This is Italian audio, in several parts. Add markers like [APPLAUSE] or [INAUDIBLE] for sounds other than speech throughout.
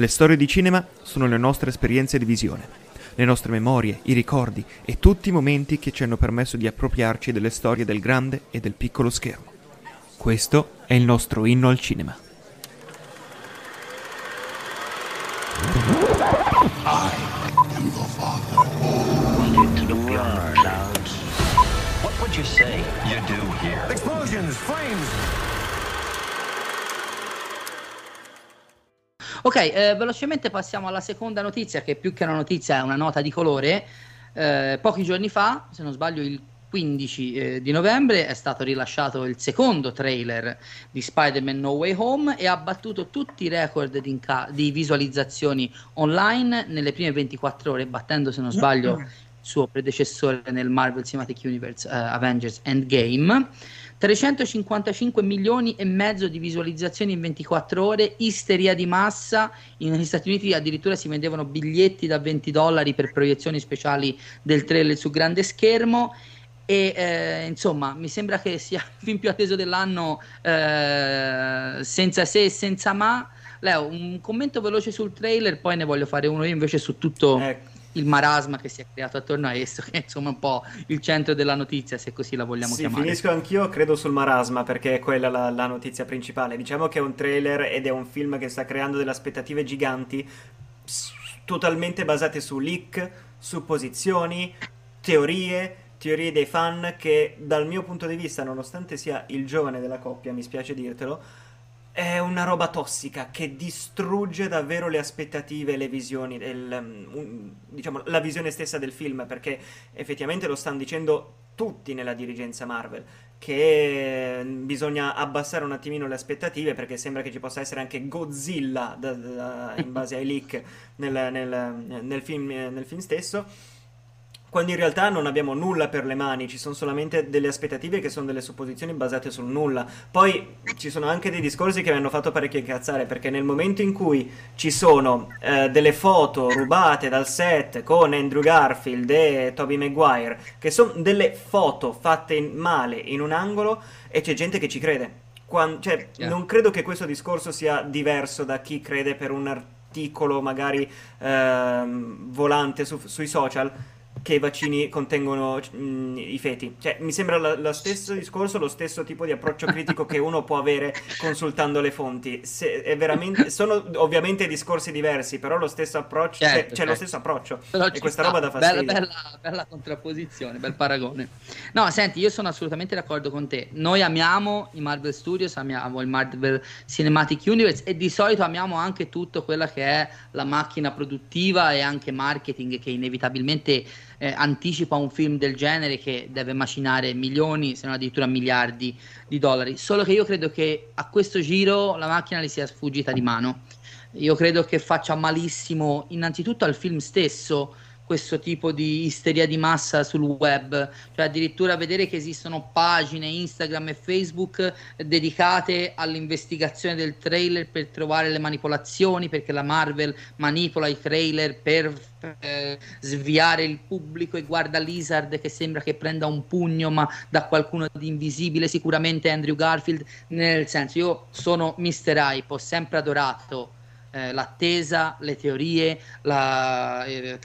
Le storie di cinema sono le nostre esperienze di visione, le nostre memorie, i ricordi e tutti i momenti che ci hanno permesso di appropriarci delle storie del grande e del piccolo schermo. Questo è il nostro inno al cinema. I am the father. Into the beyond clouds. What would you say you do here? Explosions, flames. Ok, eh, velocemente passiamo alla seconda notizia, che più che una notizia è una nota di colore. Eh, pochi giorni fa, se non sbaglio il 15 eh, di novembre, è stato rilasciato il secondo trailer di Spider-Man No Way Home e ha battuto tutti i record di, inca- di visualizzazioni online nelle prime 24 ore, battendo, se non sbaglio, il suo predecessore nel Marvel Cinematic Universe eh, Avengers Endgame. 355 milioni e mezzo di visualizzazioni in 24 ore, isteria di massa, negli Stati Uniti addirittura si vendevano biglietti da 20 dollari per proiezioni speciali del trailer su grande schermo e eh, insomma mi sembra che sia [LAUGHS] il film più atteso dell'anno eh, senza se e senza ma. Leo, un commento veloce sul trailer, poi ne voglio fare uno io invece su tutto Ecco. Il marasma che si è creato attorno a esso, [LAUGHS] che è insomma un po' il centro della notizia, se così la vogliamo Sì, chiamare. finisco anch'io, credo sul marasma, perché è quella la, la notizia principale. Diciamo che è un trailer ed è un film che sta creando delle aspettative giganti, totalmente basate su leak, supposizioni, teorie, teorie dei fan che dal mio punto di vista, nonostante sia il giovane della coppia, mi spiace dirtelo, è una roba tossica che distrugge davvero le aspettative e le visioni, um, un- diciamo, la visione stessa del film, perché effettivamente lo stanno dicendo tutti nella dirigenza Marvel, che bisogna abbassare un attimino le aspettative, perché sembra che ci possa essere anche Godzilla da- da- in base ai leak nel, nel- nel film, nel film stesso. Quando in realtà non abbiamo nulla per le mani, ci sono solamente delle aspettative che sono delle supposizioni basate sul nulla. Poi ci sono anche dei discorsi che mi hanno fatto parecchio incazzare, perché nel momento in cui ci sono eh, delle foto rubate dal set con Andrew Garfield e Tobey Maguire, che sono delle foto fatte in- male in un angolo, e c'è gente che ci crede. Quan- cioè, Chiaro. non credo che questo discorso sia diverso da chi crede per un articolo magari ehm, volante su- sui social che i vaccini contengono mm, i feti. Cioè, mi sembra la- lo stesso discorso, lo stesso tipo di approccio critico che uno può avere consultando le fonti. Se è veramente, sono ovviamente discorsi diversi, però lo stesso approccio, Certo, c'è lo certo. stesso approccio. Però e questa sta. roba bella, fastidio. bella, bella contrapposizione, bel paragone. No, senti, io sono assolutamente d'accordo con te. Noi amiamo i Marvel Studios, amiamo il Marvel Cinematic Universe e di solito amiamo anche tutto quella che è la macchina produttiva e anche marketing che inevitabilmente eh, anticipa un film del genere che deve macinare milioni, se non addirittura miliardi di dollari. Solo che io credo che a questo giro la macchina le sia sfuggita di mano. Io credo che faccia malissimo innanzitutto al film stesso questo tipo di isteria di massa sul web, cioè addirittura vedere che esistono pagine Instagram e Facebook dedicate all'investigazione del trailer per trovare le manipolazioni, perché la Marvel manipola i trailer per eh, sviare il pubblico e guarda Lizard che sembra che prenda un pugno ma da qualcuno di invisibile, sicuramente Andrew Garfield, nel senso io sono Mr. Hype, ho sempre adorato eh, l'attesa, le teorie, la, eh,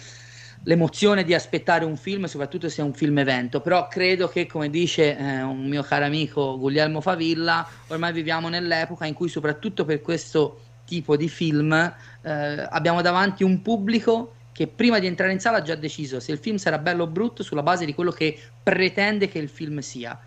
l'emozione di aspettare un film, soprattutto se è un film evento. Però credo che, come dice eh, un mio caro amico Guglielmo Favilla, ormai viviamo nell'epoca in cui, soprattutto per questo tipo di film, eh, abbiamo davanti un pubblico che prima di entrare in sala ha già deciso se il film sarà bello o brutto sulla base di quello che pretende che il film sia.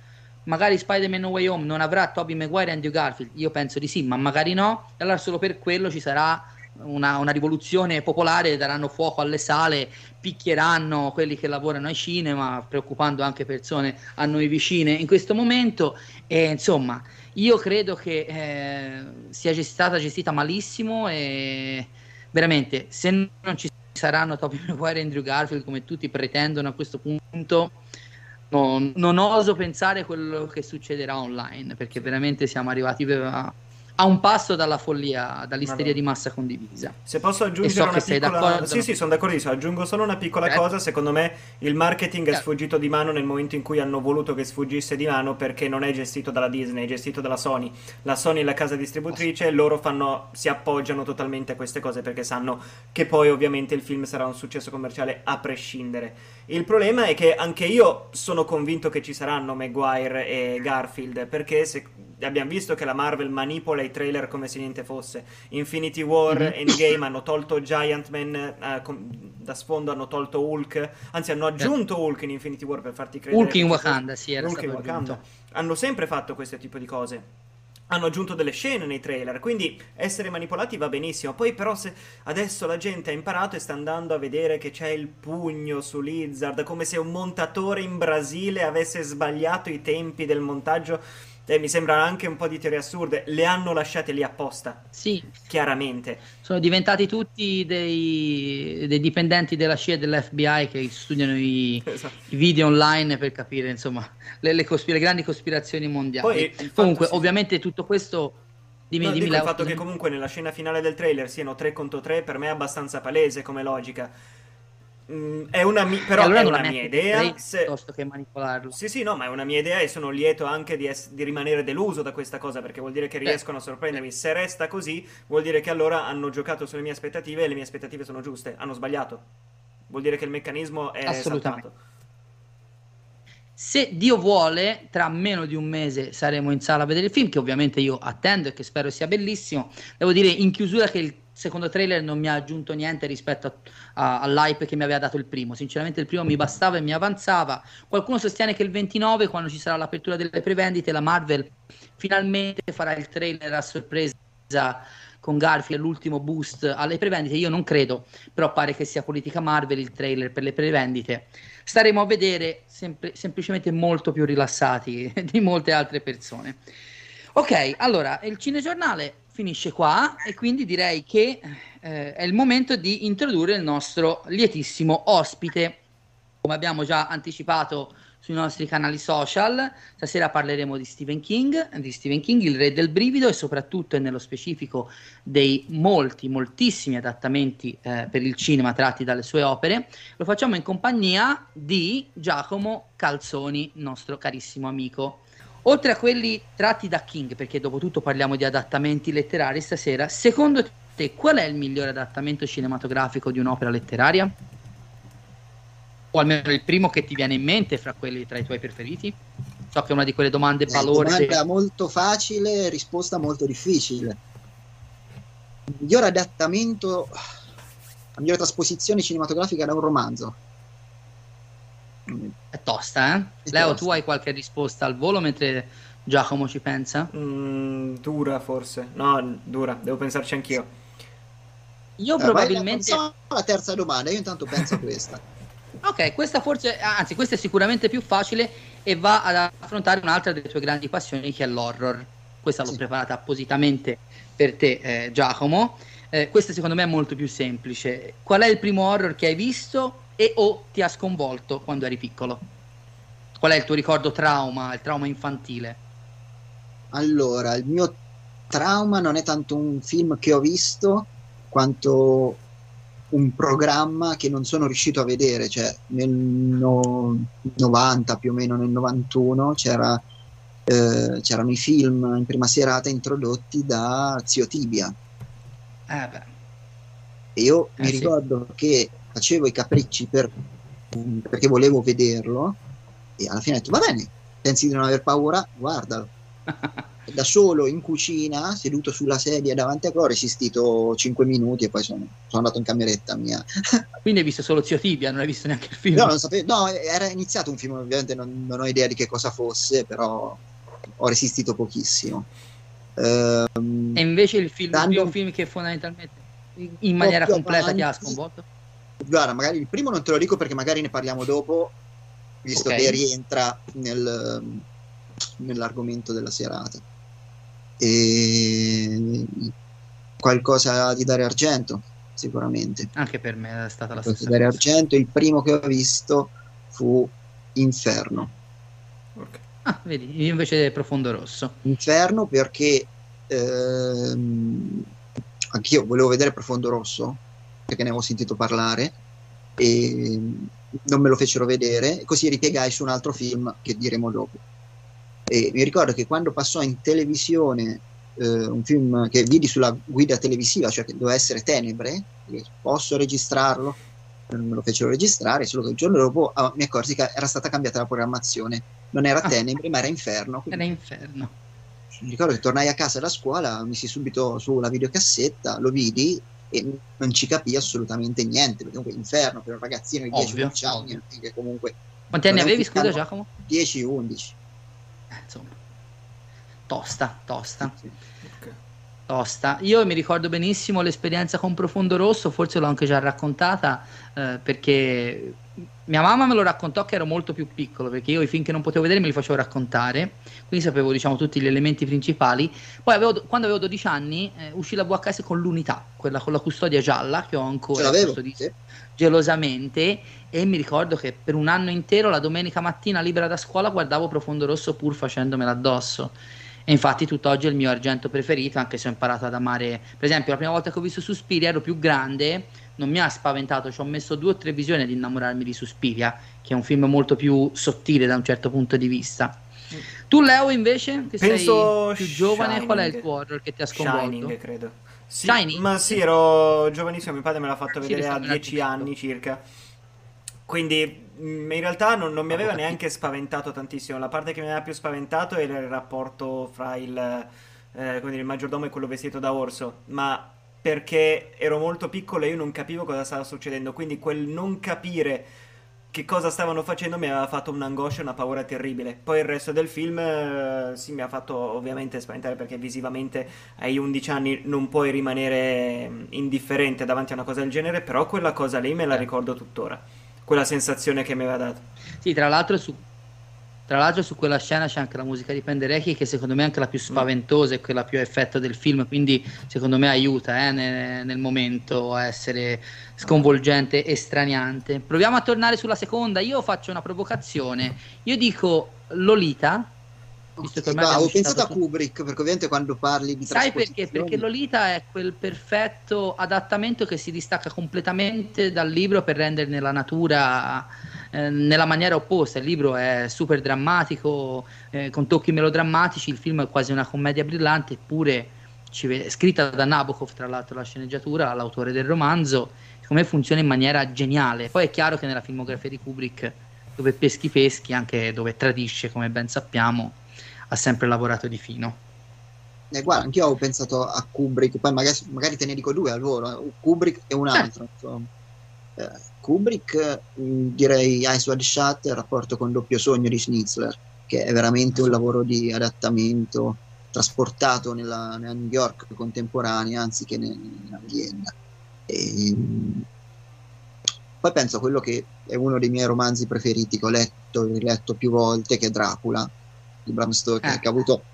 Magari Spider-Man No Way Home non avrà Tobey Maguire e Andrew Garfield, io penso di sì, ma magari no, e allora solo per quello ci sarà una, una rivoluzione popolare, daranno fuoco alle sale, picchieranno quelli che lavorano ai cinema, preoccupando anche persone a noi vicine in questo momento. E insomma, io credo che eh, sia stata gestita malissimo e veramente se non ci saranno Tobey Maguire e Andrew Garfield come tutti pretendono a questo punto non, non oso pensare quello che succederà online perché veramente siamo arrivati a un passo dalla follia, dall'isteria Madonna. di massa condivisa. Se posso aggiungere so una piccola... Sì, sì, sono d'accordissimo. Aggiungo solo una piccola Certo. cosa. Secondo me il marketing è Certo. sfuggito di mano nel momento in cui hanno voluto che sfuggisse di mano perché non è gestito dalla Disney, è gestito dalla Sony. La Sony è la casa distributrice e loro fanno... si appoggiano totalmente a queste cose perché sanno che poi ovviamente il film sarà un successo commerciale a prescindere. Il problema è che anche io sono convinto che ci saranno Maguire e Garfield perché se... abbiamo visto che la Marvel manipola i trailer come se niente fosse. Infinity War, Mhm. Endgame hanno tolto Giant Man eh, com- da sfondo, hanno tolto Hulk, anzi hanno aggiunto Hulk in Infinity War per farti credere Hulk in Wakanda, sì, era Hulk in Wakanda. aggiunto. Hanno sempre fatto questo tipo di cose. Hanno aggiunto delle scene nei trailer, quindi essere manipolati va benissimo. Poi però se adesso la gente ha imparato e sta andando a vedere che c'è il pugno su Lizard, come se un montatore in Brasile avesse sbagliato i tempi del montaggio. E mi sembra anche un po' di teorie assurde. Le hanno lasciate lì apposta, Sì, chiaramente. sono diventati tutti dei, dei dipendenti della CIA e dell'FBI che studiano i, Esatto. i video online per capire insomma le, le cospi- le grandi cospirazioni mondiali. Poi il Comunque, sì, ovviamente tutto questo dimmi, No, dimmi dico il Leo, fatto che comunque nella scena finale del trailer siano 3 contro 3 per me è abbastanza palese come logica. Mm, è una mi- però E allora è una mia idea. se- piuttosto che manipolarlo. Sì, sì, no, ma è una mia idea e sono lieto anche di, ess- di rimanere deluso da questa cosa perché vuol dire che riescono a sorprendermi. Se resta così, vuol dire che allora hanno giocato sulle mie aspettative e le mie aspettative sono giuste. Hanno sbagliato. Vuol dire che il meccanismo è Assolutamente. saltato. Se Dio vuole, tra meno di un mese saremo in sala a vedere il film, che ovviamente io attendo e che spero sia bellissimo. Devo dire in chiusura che il secondo trailer non mi ha aggiunto niente rispetto a- a- all'hype che mi aveva dato il primo. Sinceramente il primo mi bastava e mi avanzava. Qualcuno sostiene che il 29, quando ci sarà l'apertura delle prevendite, la Marvel finalmente farà il trailer a sorpresa con Garfield l'ultimo boost alle prevendite. Io non credo, però pare che sia politica Marvel il trailer per le prevendite. Staremo a vedere sempre- semplicemente molto più rilassati [LAUGHS] di molte altre persone. Ok, allora il cinegiornale finisce qua e quindi direi che eh, è il momento di introdurre il nostro lietissimo ospite. Come abbiamo già anticipato sui nostri canali social, stasera parleremo di Stephen King, di Stephen King, il re del brivido e soprattutto e nello specifico dei molti, moltissimi adattamenti eh, per il cinema tratti dalle sue opere. Lo facciamo in compagnia di Giacomo Calzoni, nostro carissimo amico. Oltre a quelli tratti da King, perché dopo tutto parliamo di adattamenti letterari stasera, secondo te qual è il migliore adattamento cinematografico di un'opera letteraria? O almeno il primo che ti viene in mente fra quelli tra i tuoi preferiti? So che è una di quelle domande balorde. domanda molto facile, risposta molto difficile. Il miglior adattamento, la migliore trasposizione cinematografica da un romanzo. È tosta, eh? È Leo, tosta. tu hai qualche risposta al volo mentre Giacomo ci pensa? Mm, dura forse. No, dura, devo pensarci anch'io. Io Eh, probabilmente... vai, la terza domanda, io intanto penso a questa. [LAUGHS] Ok, questa forse, anzi, questa è sicuramente più facile e va ad affrontare un'altra delle tue grandi passioni che è l'horror. Questa l'ho Sì. preparata appositamente per te, eh, Giacomo. Eh, questa secondo me è molto più semplice. Qual è il primo horror che hai visto e o ti ha sconvolto quando eri piccolo? Qual è il tuo ricordo trauma, il trauma infantile? Allora, il mio trauma non è tanto un film che ho visto quanto un programma che non sono riuscito a vedere, cioè nel no- 90 più o meno nel 91 c'era, eh, c'erano i film in prima serata introdotti da Zio Tibia beh, e io Eh, mi sì. ricordo che facevo i capricci per- perché volevo vederlo e alla fine ho detto va bene, pensi di non aver paura? Guardalo. [LAUGHS] da solo in cucina, seduto sulla sedia davanti a Cloro, ho resistito 5 minuti e poi sono, sono andato in cameretta mia. [LAUGHS] quindi hai visto solo Zio Tibia, non hai visto neanche il film. No, non sapevo, no, era iniziato un film, ovviamente non, non ho idea di che cosa fosse, però ho resistito pochissimo. Ehm, E invece il film, il Dando- film che fondamentalmente in maniera completa ti ha sconvolto? Guarda, magari il primo non te lo dico perché magari ne parliamo dopo, visto Ok. che rientra nel, nell'argomento della serata. E qualcosa di Dario Argento, sicuramente. Anche per me è stata la Qualcosa stessa Dario cosa. Argento, il primo che ho visto fu Inferno. Ok. Ah, vedi, io invece Profondo Rosso. Inferno perché ehm, anch'io volevo vedere Profondo Rosso perché ne avevo sentito parlare e non me lo fecero vedere, così ripiegai su un altro film che diremo dopo. E mi ricordo che quando passò in televisione eh, un film che vidi sulla guida televisiva, cioè che doveva essere Tenebre, posso registrarlo? Non me lo fecero registrare, solo che il giorno dopo ah, mi accorsi che era stata cambiata la programmazione. Non era Ah. Tenebre, ma era Inferno. Era inferno. Mi ricordo che tornai a casa da scuola, misi subito sulla videocassetta, lo vidi e non ci capii assolutamente niente, perché comunque Inferno per un ragazzino di Ovvio, 10-11 anni, che comunque Quanti anni avevi, scusa Giacomo? 10-11. Eh, insomma, tosta, tosta. Sì. Ok. tosta. Io mi ricordo benissimo l'esperienza con Profondo Rosso, forse l'ho anche già raccontata, eh, perché mia mamma me lo raccontò che ero molto più piccolo, perché io i film che non potevo vedere me li facevo raccontare, quindi sapevo diciamo tutti gli elementi principali. Poi avevo- quando avevo 12 anni eh, uscì la VHS con l'unità, quella con la custodia gialla che ho ancora custodita sì. gelosamente e mi ricordo che per un anno intero la domenica mattina libera da scuola guardavo Profondo Rosso pur facendomela addosso. E infatti tutt'oggi è il mio argento preferito, anche se ho imparato ad amare. Per esempio, la prima volta che ho visto Suspiria ero più grande, non mi ha spaventato, ci ho messo due o tre visioni ad innamorarmi di Suspiria, che è un film molto più sottile da un certo punto di vista. Tu, Leo, invece, che Penso sei più giovane, qual è il Shining. tuo horror che ti ha sconvolto? Shining, credo. Sì, Shining? Ma sì, ero giovanissimo, mio padre me l'ha fatto Sì, vedere mi a sembra 10 giusto. anni circa. Quindi mh, in realtà non, non mi aveva neanche spaventato tantissimo. La parte che mi aveva più spaventato era il rapporto fra il, eh, come dire, il maggiordomo e quello vestito da orso. Ma perché ero molto piccolo e io non capivo cosa stava succedendo. Quindi quel non capire che cosa stavano facendo mi aveva fatto un'angoscia una paura terribile. Poi il resto del film eh, sì, mi ha fatto ovviamente spaventare perché visivamente ai 11 anni non puoi rimanere mm, indifferente davanti a una cosa del genere, però quella cosa lì me la ricordo tuttora. Quella sensazione che mi aveva dato. Sì, tra l'altro su, tra l'altro su quella scena c'è anche la musica di Penderecki che secondo me è anche la più spaventosa e quella più a effetto del film, quindi secondo me aiuta eh, nel, nel momento a essere sconvolgente e straniante. Proviamo a tornare sulla seconda, io faccio una provocazione, io dico Lolita, visto che ormai ma abbiamo ho pensato a Kubrick, perché ovviamente quando parli di Sai perché? Perché Lolita è quel perfetto adattamento che si distacca completamente dal libro per renderne la natura eh, nella maniera opposta. Il libro è super drammatico, eh, con tocchi melodrammatici, il film è quasi una commedia brillante, eppure ve- scritta da Nabokov, tra l'altro la sceneggiatura, l'autore del romanzo, secondo me funziona in maniera geniale. Poi è chiaro che nella filmografia di Kubrick, dove peschi peschi, anche dove tradisce, come ben sappiamo, ha sempre lavorato di fino. Eh, guarda, anch'io ho pensato a Kubrick, poi magari, magari te ne dico due al volo, eh, Kubrick e un Certo. altro. insomma. Eh, Kubrick, mh, direi Eyes Wide Shut, il rapporto con Doppio Sogno di Schnitzler, che è veramente un lavoro di adattamento trasportato nella, nella New York contemporanea anziché ne- nella Vienna. E, mh, poi penso a quello che è uno dei miei romanzi preferiti che ho letto e riletto più volte, che è Dracula di Bram Stoker, Eh. che ha avuto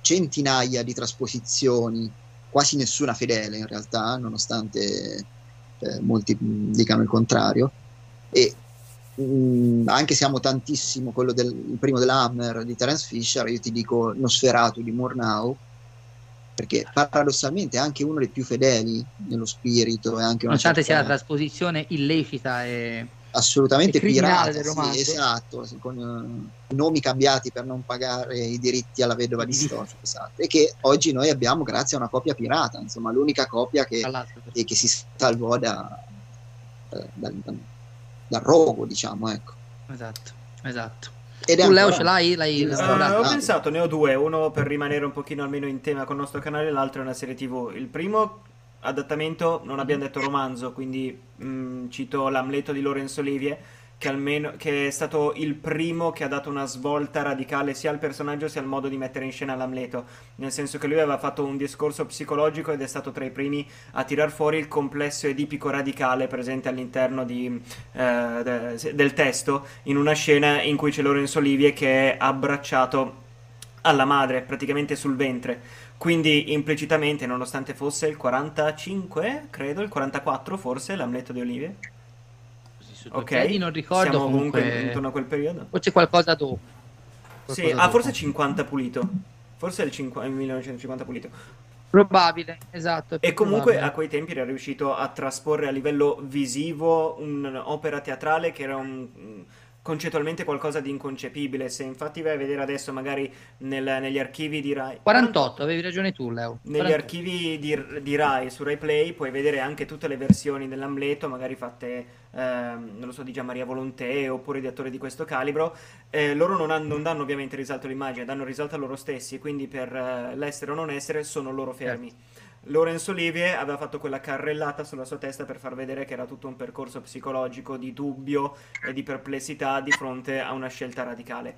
centinaia di trasposizioni, quasi nessuna fedele in realtà, nonostante eh, molti mh, dicano il contrario. E mh, anche se amo tantissimo quello del primo della Hammer di Terence Fisher, io ti dico Nosferatu di Murnau, perché paradossalmente è anche uno dei più fedeli nello spirito e nonostante sia la trasposizione illecita e assolutamente e pirata, sì, esatto, con i nomi cambiati per non pagare i diritti alla vedova di. [LAUGHS] Stoffel, esatto, e che oggi noi abbiamo grazie a una copia pirata, insomma l'unica copia che, l'altro che- che si salvò da, eh, dal, dal- rogo, diciamo, ecco. esatto esatto Ed tu Leo ancora- ce l'hai? l'hai lavorato? ho pensato, ne ho due, uno per rimanere un pochino almeno in tema con il nostro canale, l'altro è una serie TV. Il primo adattamento, non abbiamo detto romanzo, quindi mh, cito l'Amleto di Laurence Olivier, che, almeno, che è stato il primo che ha dato una svolta radicale sia al personaggio sia al modo di mettere in scena l'Amleto, nel senso che lui aveva fatto un discorso psicologico ed è stato tra i primi a tirar fuori il complesso edipico radicale presente all'interno di, eh, de- del testo, in una scena in cui c'è Laurence Olivier che è abbracciato alla madre, praticamente sul ventre. Quindi implicitamente, nonostante fosse il 45, credo, il 44 forse, l'Amleto di. Così due Ok, piedi, non ricordo siamo comunque comunque intorno a quel periodo. forse qualcosa dopo Sì, Qualcosa ah, dopo. forse 50 pulito. Forse è il, cinqu- il 1950 pulito. Probabile, esatto. E comunque probabile. a quei tempi era riuscito a trasporre a livello visivo un'opera teatrale che era un- concettualmente qualcosa di inconcepibile. Se infatti vai a vedere adesso magari nel- negli archivi di Rai... 48, avevi ragione tu, Leo. Negli 48. archivi di, di Rai su Rai Play puoi vedere anche tutte le versioni dell'Amleto, magari fatte, ehm, non lo so, di Gianmaria Volonté oppure di attori di questo calibro. Eh, loro non, hanno- non danno ovviamente risalto all'immagine, danno risalto a loro stessi, quindi per eh, l'essere o non essere sono loro fermi. Laurence Olivier aveva fatto quella carrellata sulla sua testa per far vedere che era tutto un percorso psicologico di dubbio e di perplessità di fronte a una scelta radicale.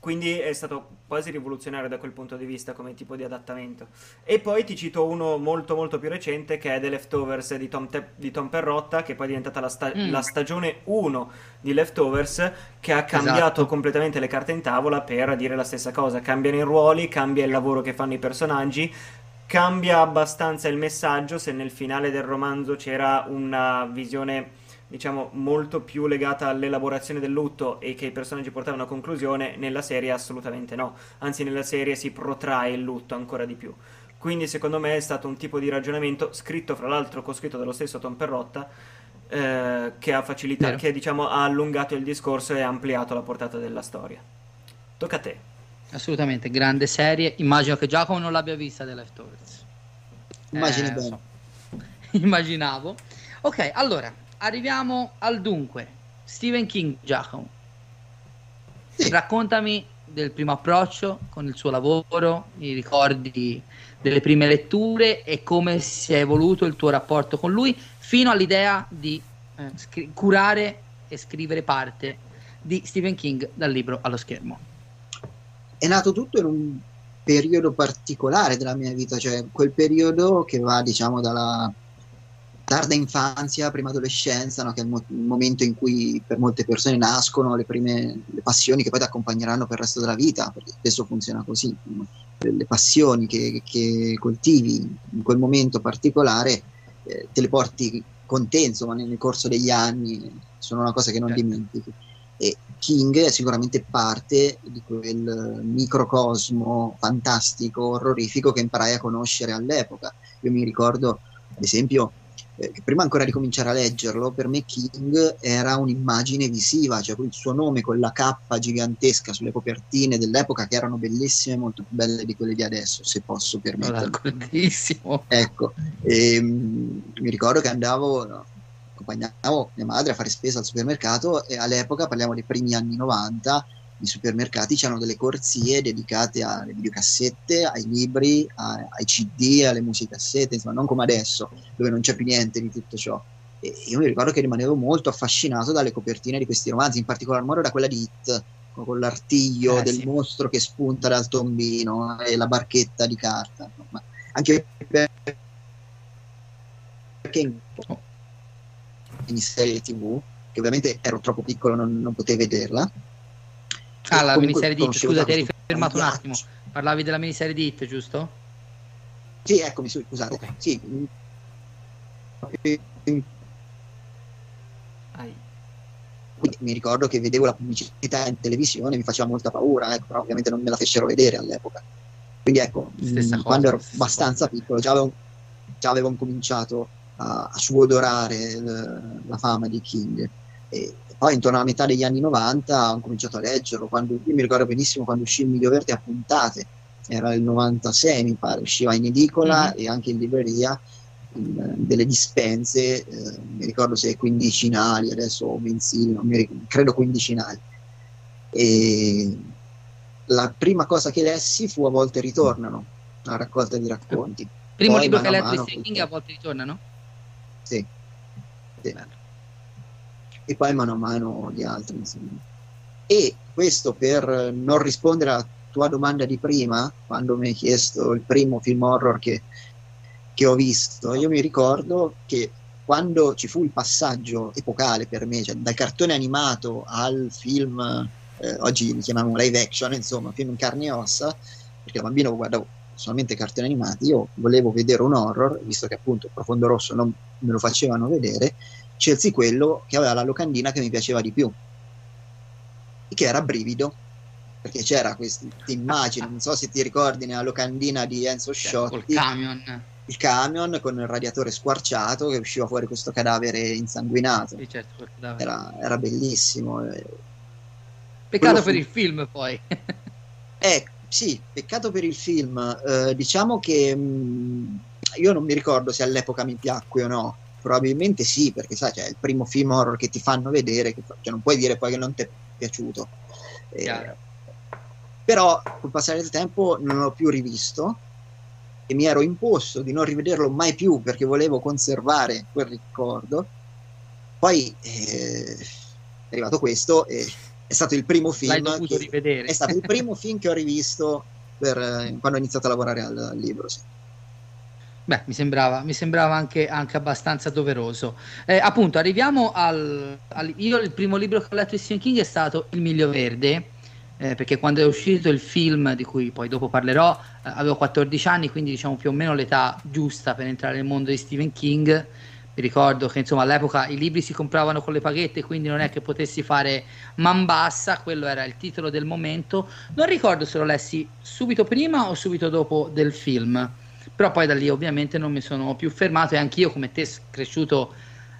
Quindi è stato quasi rivoluzionario da quel punto di vista come tipo di adattamento. E poi ti cito uno molto molto più recente che è The Leftovers di Tom, Te- di Tom Perrotta, che poi è diventata la, sta- Mm. la stagione 1 di Leftovers, che ha cambiato Esatto. completamente le carte in tavola per dire la stessa cosa. Cambiano i ruoli, cambia il lavoro che fanno i personaggi, cambia abbastanza il messaggio. Se nel finale del romanzo c'era una visione, diciamo, molto più legata all'elaborazione del lutto e che i personaggi portavano a conclusione, nella serie assolutamente no. Anzi, nella serie si protrae il lutto ancora di più. Quindi, secondo me, è stato un tipo di ragionamento scritto, fra l'altro, coscritto dallo stesso Tom Perrotta. eh, che ha facilitato, che diciamo ha allungato il discorso e ha ampliato la portata della storia. Tocca a te. Assolutamente, grande serie. Immagino che Giacomo non l'abbia vista The Leftovers. Immagini Eh, bene. so. [LAUGHS] Immaginavo. Ok, allora, arriviamo al dunque. Stephen King, Giacomo. Sì. Raccontami del primo approccio con il suo lavoro, i ricordi delle prime letture e come si è evoluto il tuo rapporto con lui fino all'idea di eh, scri- curare e scrivere parte di Stephen King dal libro allo schermo. È nato tutto in un periodo particolare della mia vita, cioè quel periodo che va, diciamo, dalla tarda infanzia, prima adolescenza, no? che è il, mo- il momento in cui per molte persone nascono le prime le passioni che poi ti accompagneranno per il resto della vita, perché spesso funziona così. no? Le passioni che, che coltivi in quel momento particolare eh, te le porti con te, insomma, nel, nel corso degli anni, sono una cosa che non Certo. dimentichi. E King è sicuramente parte di quel microcosmo fantastico, orrorifico che imparai a conoscere all'epoca. Io mi ricordo, ad esempio, eh, prima ancora di cominciare a leggerlo, per me King era un'immagine visiva, cioè il suo nome con la cappa gigantesca sulle copertine dell'epoca, che erano bellissime, molto più belle di quelle di adesso, se posso permettermi. d'accordissimo. Ecco, ehm, mi ricordo che andavo, accompagnavo mia madre a fare spesa al supermercato e all'epoca, parliamo dei primi anni 90, i supermercati c'erano delle corsie dedicate alle videocassette, ai libri, a- ai CD, alle musicassette, insomma, non come adesso, dove non c'è più niente di tutto ciò. E io mi ricordo che rimanevo molto affascinato dalle copertine di questi romanzi, in particolar modo da quella di It, con l'artiglio Eh, del sì. mostro che spunta dal tombino e la barchetta di carta. insomma. Anche per- perché in miniserie tv, che ovviamente ero troppo piccolo, non, non potevo vederla. Ah, la miniserie di conoscevo scusa, ti eri fermato un attimo. Parlavi della miniserie di Hit, giusto? Sì, eccomi, scusate. Ok. Sì. Quindi mi ricordo che vedevo la pubblicità in televisione, mi faceva molta paura, ecco, però ovviamente non me la fecero vedere all'epoca. Quindi ecco, mh, cosa, quando ero abbastanza piccolo già avevo, già avevo cominciato a, a suodorare l- la fama di King. E poi intorno alla metà degli anni 90 ho cominciato a leggerlo, quando, io mi ricordo benissimo quando uscì il Miglio Verde a puntate, era il 96 mi pare, usciva in edicola Mhm. e anche in libreria in, delle dispense, eh, mi ricordo se quindicinali adesso o mensili, non mi ricordo, credo quindicinali. E la prima cosa che lessi fu A volte ritornano, una raccolta di racconti. Primo Poi, libro che hai mano a letto di Stephen King a volte ritornano? Sì. Sì. E poi mano a mano gli altri. insomma. E questo per non rispondere alla tua domanda di prima, quando mi hai chiesto il primo film horror che, che ho visto, io mi ricordo che quando ci fu il passaggio epocale per me, cioè dal cartone animato al film, eh, oggi li chiamiamo live action, insomma, film in carne e ossa, perché da bambino guardavo solamente cartoni animati, io volevo vedere un horror, visto che appunto Profondo Rosso non me lo facevano vedere, scelsi quello che aveva la locandina che mi piaceva di più, e che era Brivido, perché c'era questa immagine, non so se ti ricordi nella locandina di Enzo Cioè, Sciotti, camion. il camion con il radiatore squarciato che usciva fuori questo cadavere insanguinato. Sì, certo, cadavere. Era, era bellissimo. eh. Peccato quello per fu- il film poi. Eh, sì, peccato per il film. Eh, diciamo che mh, io non mi ricordo se all'epoca mi piacque o no. Probabilmente sì, perché sai, cioè, è il primo film horror che ti fanno vedere, che, cioè, non puoi dire poi che non ti è piaciuto. Eh, però col passare del tempo non l'ho più rivisto e mi ero imposto di non rivederlo mai più perché volevo conservare quel ricordo. Poi eh, è arrivato questo e è stato il primo film che, rivedere. è stato il primo [LAUGHS] film che ho rivisto per, eh, quando ho iniziato a lavorare al, al libro. sì. Beh, mi sembrava, mi sembrava anche, anche abbastanza doveroso. Eh, appunto, arriviamo al, al- Io il primo libro che ho letto di Stephen King è stato Il Miglio Verde, eh, perché quando è uscito il film, di cui poi dopo parlerò, eh, avevo 14 anni, quindi diciamo più o meno l'età giusta per entrare nel mondo di Stephen King. Mi ricordo che insomma all'epoca i libri si compravano con le paghette, quindi non è che potessi fare man bassa, quello era il titolo del momento. Non ricordo se lo lessi subito prima o subito dopo del film però poi da lì ovviamente non mi sono più fermato e anch'io come te cresciuto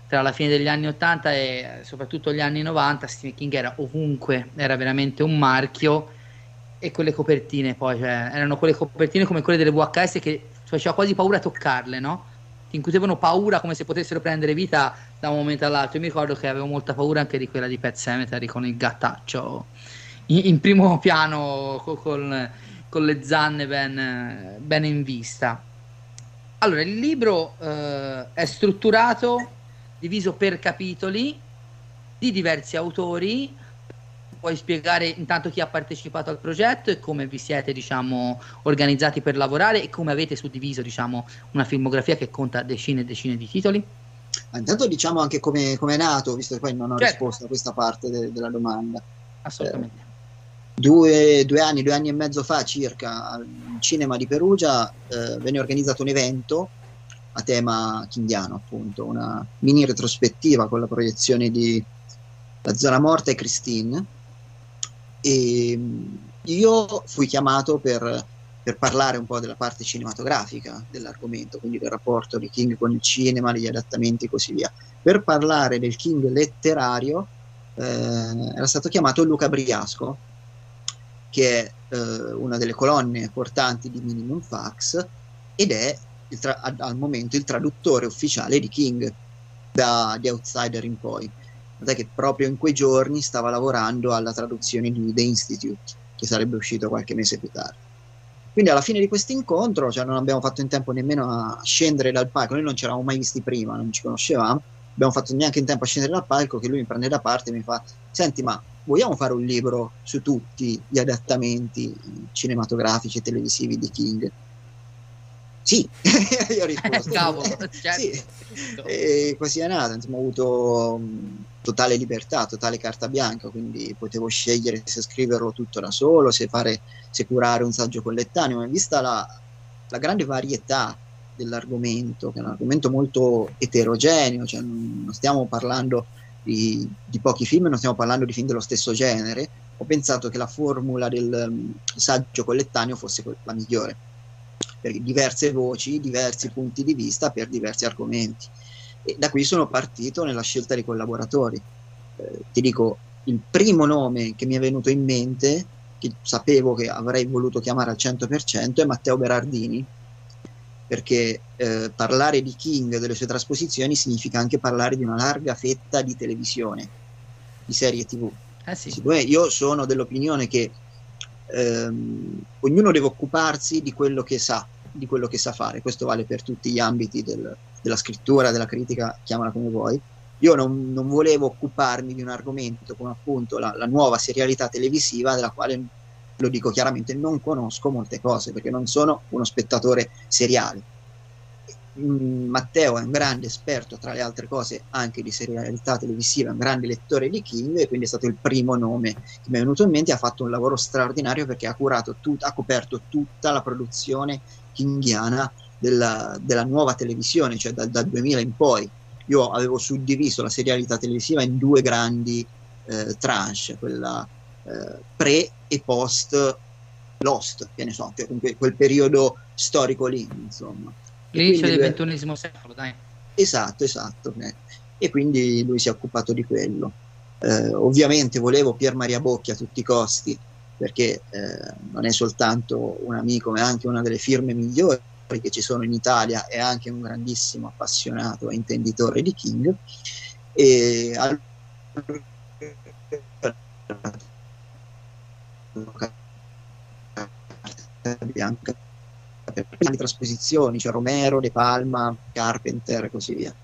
tra la fine degli anni 80 e soprattutto gli anni 90 Stephen King era ovunque era veramente un marchio e quelle copertine poi cioè, erano quelle copertine come quelle delle VHS che faceva quasi paura a toccarle no? Ti incutevano paura come se potessero prendere vita da un momento all'altro io mi ricordo che avevo molta paura anche di quella di Pet Cemetery con il gattaccio in, in primo [LAUGHS] piano co- con, con le zanne ben, ben in vista. Allora, il libro eh, è strutturato, diviso per capitoli di diversi autori. Puoi spiegare intanto chi ha partecipato al progetto e come vi siete, diciamo, organizzati per lavorare e come avete suddiviso, diciamo, una filmografia che conta decine e decine di titoli? Intanto diciamo anche come come è nato, visto che poi non ho Certo. risposto a questa parte de- della domanda. Assolutamente. Due, due anni, due anni e mezzo fa circa, al cinema di Perugia eh, venne organizzato un evento a tema kindiano, appunto, una mini retrospettiva con la proiezione di La zona morta e Christine. E mh, io fui chiamato per, per parlare un po' della parte cinematografica dell'argomento, quindi del rapporto di King con il cinema, degli adattamenti e così via. Per parlare del King letterario eh, era stato chiamato Luca Briasco, che è eh, una delle colonne portanti di Minimum Fax ed è tra- al momento il traduttore ufficiale di King da The Outsider in poi. Tant'è che proprio in quei giorni stava lavorando alla traduzione di The Institute, che sarebbe uscito qualche mese più tardi. Quindi alla fine di questo incontro, cioè non abbiamo fatto in tempo nemmeno a scendere dal palco, noi non ci eravamo mai visti prima, non ci conoscevamo, abbiamo fatto neanche in tempo a scendere dal palco che lui mi prende da parte e mi fa, senti ma vogliamo fare un libro su tutti gli adattamenti cinematografici e televisivi di King? Sì, [LAUGHS] io ho risposto. [LAUGHS] Cavolo, [LAUGHS] "Eh, certo. sì. E così è nata, insomma, ho avuto totale libertà, totale carta bianca, quindi potevo scegliere se scriverlo tutto da solo, se, fare, se curare un saggio collettaneo, ma vista la, la grande varietà dell'argomento, che è un argomento molto eterogeneo, cioè non stiamo parlando di, di pochi film, non stiamo parlando di film dello stesso genere, ho pensato che la formula del um, saggio collettaneo fosse la migliore, per diverse voci, diversi punti di vista per diversi argomenti. E da qui sono partito nella scelta dei collaboratori. Eh, ti dico, il primo nome che mi è venuto in mente, che sapevo che avrei voluto chiamare al 100%, è Matteo Berardini, perché eh, parlare di King e delle sue trasposizioni significa anche parlare di una larga fetta di televisione, di serie tv. Eh sì. Siccome io sono dell'opinione che ehm, ognuno deve occuparsi di quello che sa, di quello che sa fare, questo vale per tutti gli ambiti del- della scrittura, della critica, chiamala come vuoi. Io non, non volevo occuparmi di un argomento come appunto la, la nuova serialità televisiva, della quale lo dico chiaramente, non conosco molte cose perché non sono uno spettatore seriale. Mm, Matteo è un grande esperto, tra le altre cose, anche di serialità televisiva, un grande lettore di King e quindi è stato il primo nome che mi è venuto in mente. Ha fatto un lavoro straordinario perché ha tut- ha coperto tutta la produzione kingiana della, della nuova televisione, cioè dal, dal 2000 in poi. Io avevo suddiviso la serialità televisiva in due grandi eh, tranche, quella eh, pre e post Lost, che ne so, cioè quel, quel periodo storico lì, insomma. L'inizio del XXI secolo, dai. Esatto, esatto. eh. E quindi lui si è occupato di quello. Eh, ovviamente volevo Pier Maria Bocchi a tutti i costi, perché eh, non è soltanto un amico, ma è anche una delle firme migliori che ci sono in Italia, è anche un grandissimo appassionato e intenditore di King. E al- bianca per le trasposizioni, cioè Romero, De Palma, Carpenter e così via.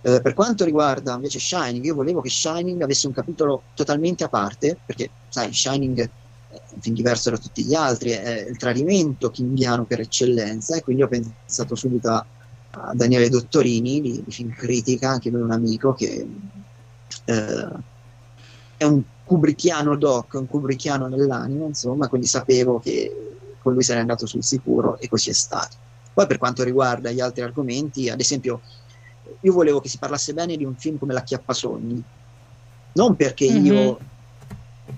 Eh, per quanto riguarda invece Shining, io volevo che Shining avesse un capitolo totalmente a parte, perché sai, Shining film diverso da tutti gli altri, è il tradimento kingiano per eccellenza, e quindi ho pensato subito a, a Daniele Dottorini di, di Film Critica, anche lui un amico che eh, è un kubrickiano doc, un kubrickiano nell'anima, insomma, quindi sapevo che con lui sarei andato sul sicuro e così è stato. Poi per quanto riguarda gli altri argomenti, ad esempio, io volevo che si parlasse bene di un film come La Chiappasogni, non perché io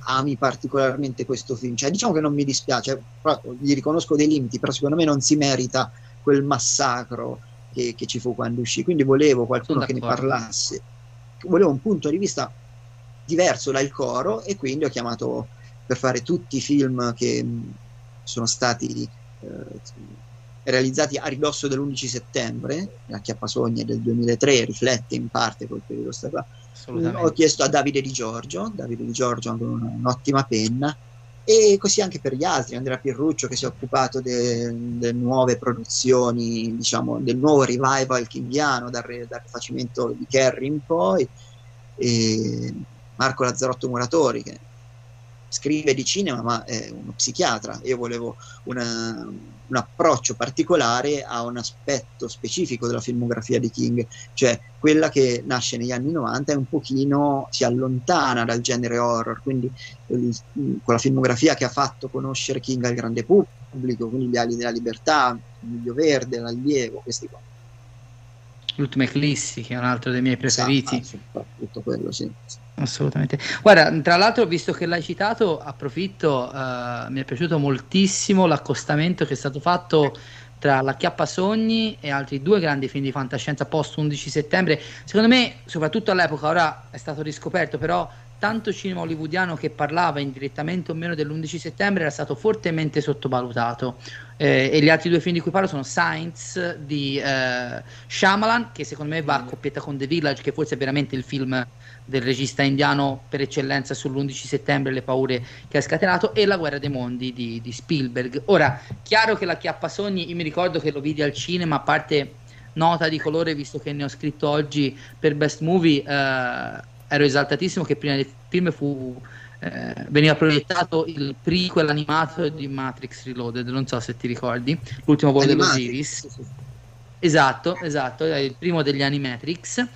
ami particolarmente questo film, cioè diciamo che non mi dispiace, gli riconosco dei limiti, però secondo me non si merita quel massacro che, che ci fu quando uscì, quindi volevo qualcuno che ne parlasse, volevo un punto di vista diverso dal coro e quindi ho chiamato per fare tutti i film che mh, sono stati eh, realizzati a ridosso dell'11 settembre, la Chiappasogni è del 2003, riflette in parte quel periodo sta qua. Assolutamente. Ho chiesto a Davide Di Giorgio, Davide Di Giorgio ha un'ottima penna, e così anche per gli altri, Andrea Pirruccio che si è occupato de- delle nuove produzioni, diciamo, del nuovo revival kingiano, dal, re- dal rifacimento di Kerry in poi, e Marco Lazzarotto Muratori che scrive di cinema ma è uno psichiatra, io volevo una- un approccio particolare a un aspetto specifico della filmografia di King, cioè quella che nasce negli anni 90 e un pochino si allontana dal genere horror, quindi il- con filmografia che ha fatto conoscere King al grande pubblico, quindi Gli ali della libertà, Il miglio verde, L'allievo, questi qua. L'ultimo Eclissi, che è un altro dei miei preferiti. Esatto, tutto quello, sì. Assolutamente. Guarda, tra l'altro, visto che l'hai citato, approfitto, eh, mi è piaciuto moltissimo l'accostamento che è stato fatto tra La Chiappa Sogni e altri due grandi film di fantascienza post 11 settembre. Secondo me, soprattutto all'epoca, ora è stato riscoperto, però tanto cinema hollywoodiano che parlava indirettamente o meno dell'11 settembre era stato fortemente sottovalutato. Eh, e gli altri due film di cui parlo sono Science di eh, Shyamalan, che secondo me va a coppietta con The Village, che forse è veramente il film del regista indiano per eccellenza sull'11 settembre, le paure che ha scatenato, e La guerra dei mondi di, di Spielberg. Ora, chiaro che la Chiappasogni, io mi ricordo che lo vidi al cinema, a parte nota di colore, visto che ne ho scritto oggi per Best Movie, eh, ero esaltatissimo che prima del film fu, eh, veniva proiettato il prequel animato di Matrix Reloaded, non so se ti ricordi, l'ultimo volo Animati. dell'Osiris. Esatto, esatto, il primo degli Animatrix.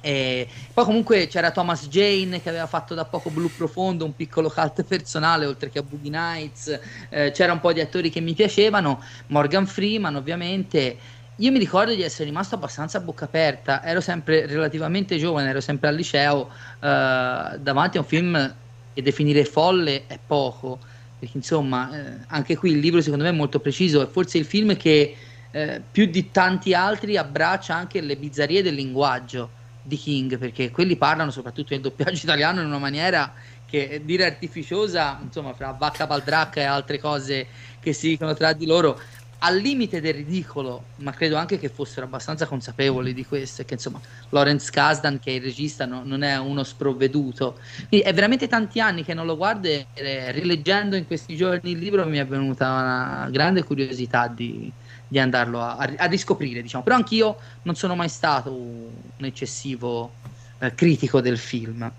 E poi comunque c'era Thomas Jane che aveva fatto da poco Blu Profondo, un piccolo cult personale, oltre che a Boogie Nights. Eh, c'era un po' di attori che mi piacevano, Morgan Freeman ovviamente. Io mi ricordo di essere rimasto abbastanza a bocca aperta, ero sempre relativamente giovane, ero sempre al liceo, eh, davanti a un film che definire folle è poco, perché insomma eh, anche qui il libro secondo me è molto preciso, è forse il film che eh, più di tanti altri abbraccia anche le bizzarrie del linguaggio di King, perché quelli parlano soprattutto nel doppiaggio [LAUGHS] italiano in una maniera che dire artificiosa, insomma, fra vacca baldracca e altre cose che si dicono tra di loro, al limite del ridicolo, ma credo anche che fossero abbastanza consapevoli di questo, che insomma Lawrence Kasdan, che è il regista, no- non è uno sprovveduto. Quindi è veramente tanti anni che non lo guardo e eh, rileggendo in questi giorni il libro mi è venuta una grande curiosità di, di andarlo a, a- a riscoprire, diciamo. Però anch'io non sono mai stato un eccessivo eh, critico del film.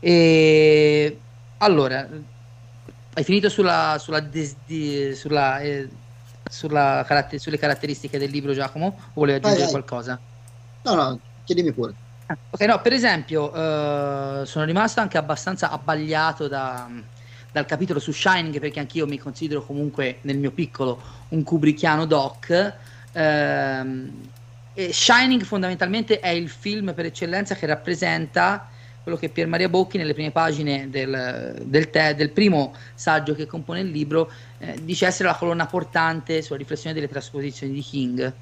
E allora, hai finito sulla, sulla des- di- sulla, eh, sulla caratter- sulle caratteristiche del libro, Giacomo? O volevi Vai, aggiungere vai. qualcosa? No, no, chiedimi pure. Ah, Ok, no, per esempio, eh, sono rimasto anche abbastanza abbagliato da- dal capitolo su Shining, perché anch'io mi considero comunque nel mio piccolo un kubrickiano doc. Ehm, e Shining fondamentalmente è il film per eccellenza che rappresenta quello che Pier Maria Bocchi nelle prime pagine del, del, te, del primo saggio che compone il libro eh, dice essere la colonna portante sulla riflessione delle trasposizioni di King.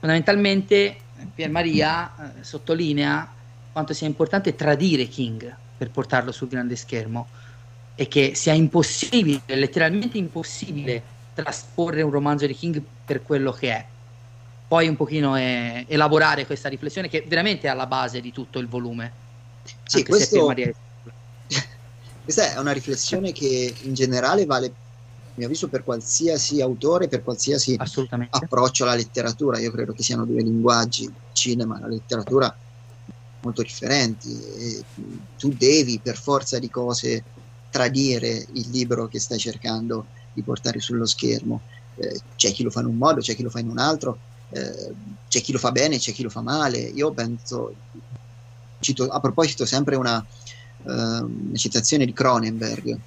Fondamentalmente Pier Maria eh, sottolinea quanto sia importante tradire King per portarlo sul grande schermo e che sia impossibile, letteralmente impossibile, trasporre un romanzo di King per quello che è. Poi un pochino è, elaborare questa riflessione che veramente è alla base di tutto il volume. Sì, questo... [LAUGHS] questa è una riflessione che in generale vale, a mio avviso, per qualsiasi autore, per qualsiasi approccio alla letteratura. Io credo che siano due linguaggi, il cinema e la letteratura, molto differenti. E tu devi per forza di cose tradire il libro che stai cercando di portare sullo schermo. Eh, c'è chi lo fa in un modo, c'è chi lo fa in un altro, eh, c'è chi lo fa bene, c'è chi lo fa male. Io penso, cito a proposito sempre una, uh, una citazione di Cronenberg,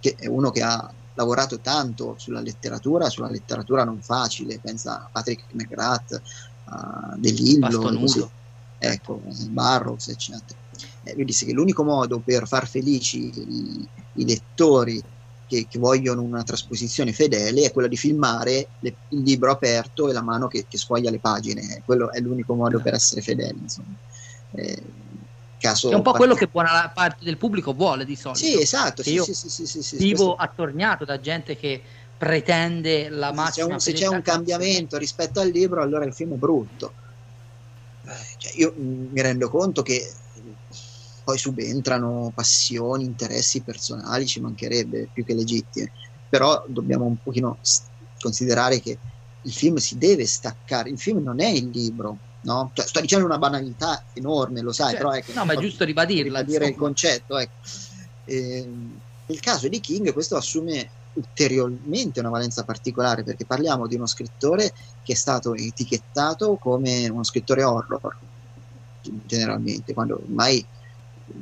che è uno che ha lavorato tanto sulla letteratura, sulla letteratura non facile, pensa a Patrick McGrath, a De Lillo, ecco, Barrows, eccetera. Eh, lui disse che l'unico modo per far felici i, i lettori che, che, vogliono una trasposizione fedele è quello di filmare le, il libro aperto e la mano che, che, sfoglia le pagine. Quello è l'unico modo per essere fedeli. Insomma. Eh, caso è un po' quello che buona parte del pubblico vuole di solito. Sì, esatto. Sì, io sì, sì, sì, sì, vivo questo... attorniato da gente che pretende la massima se c'è un, se c'è un cambiamento rispetto al libro, allora il film è brutto. Eh, cioè, io mi rendo conto che poi subentrano passioni, interessi personali, ci mancherebbe più che legittime, però dobbiamo un pochino considerare che il film si deve staccare, il film non è il libro, no? Cioè, sto dicendo una banalità enorme, lo sai, certo. però ecco, no, ma è giusto ribadirlo. Ribadire il concetto, ecco. Eh, nel caso di King questo assume ulteriormente una valenza particolare perché parliamo di uno scrittore che è stato etichettato come uno scrittore horror generalmente, quando ormai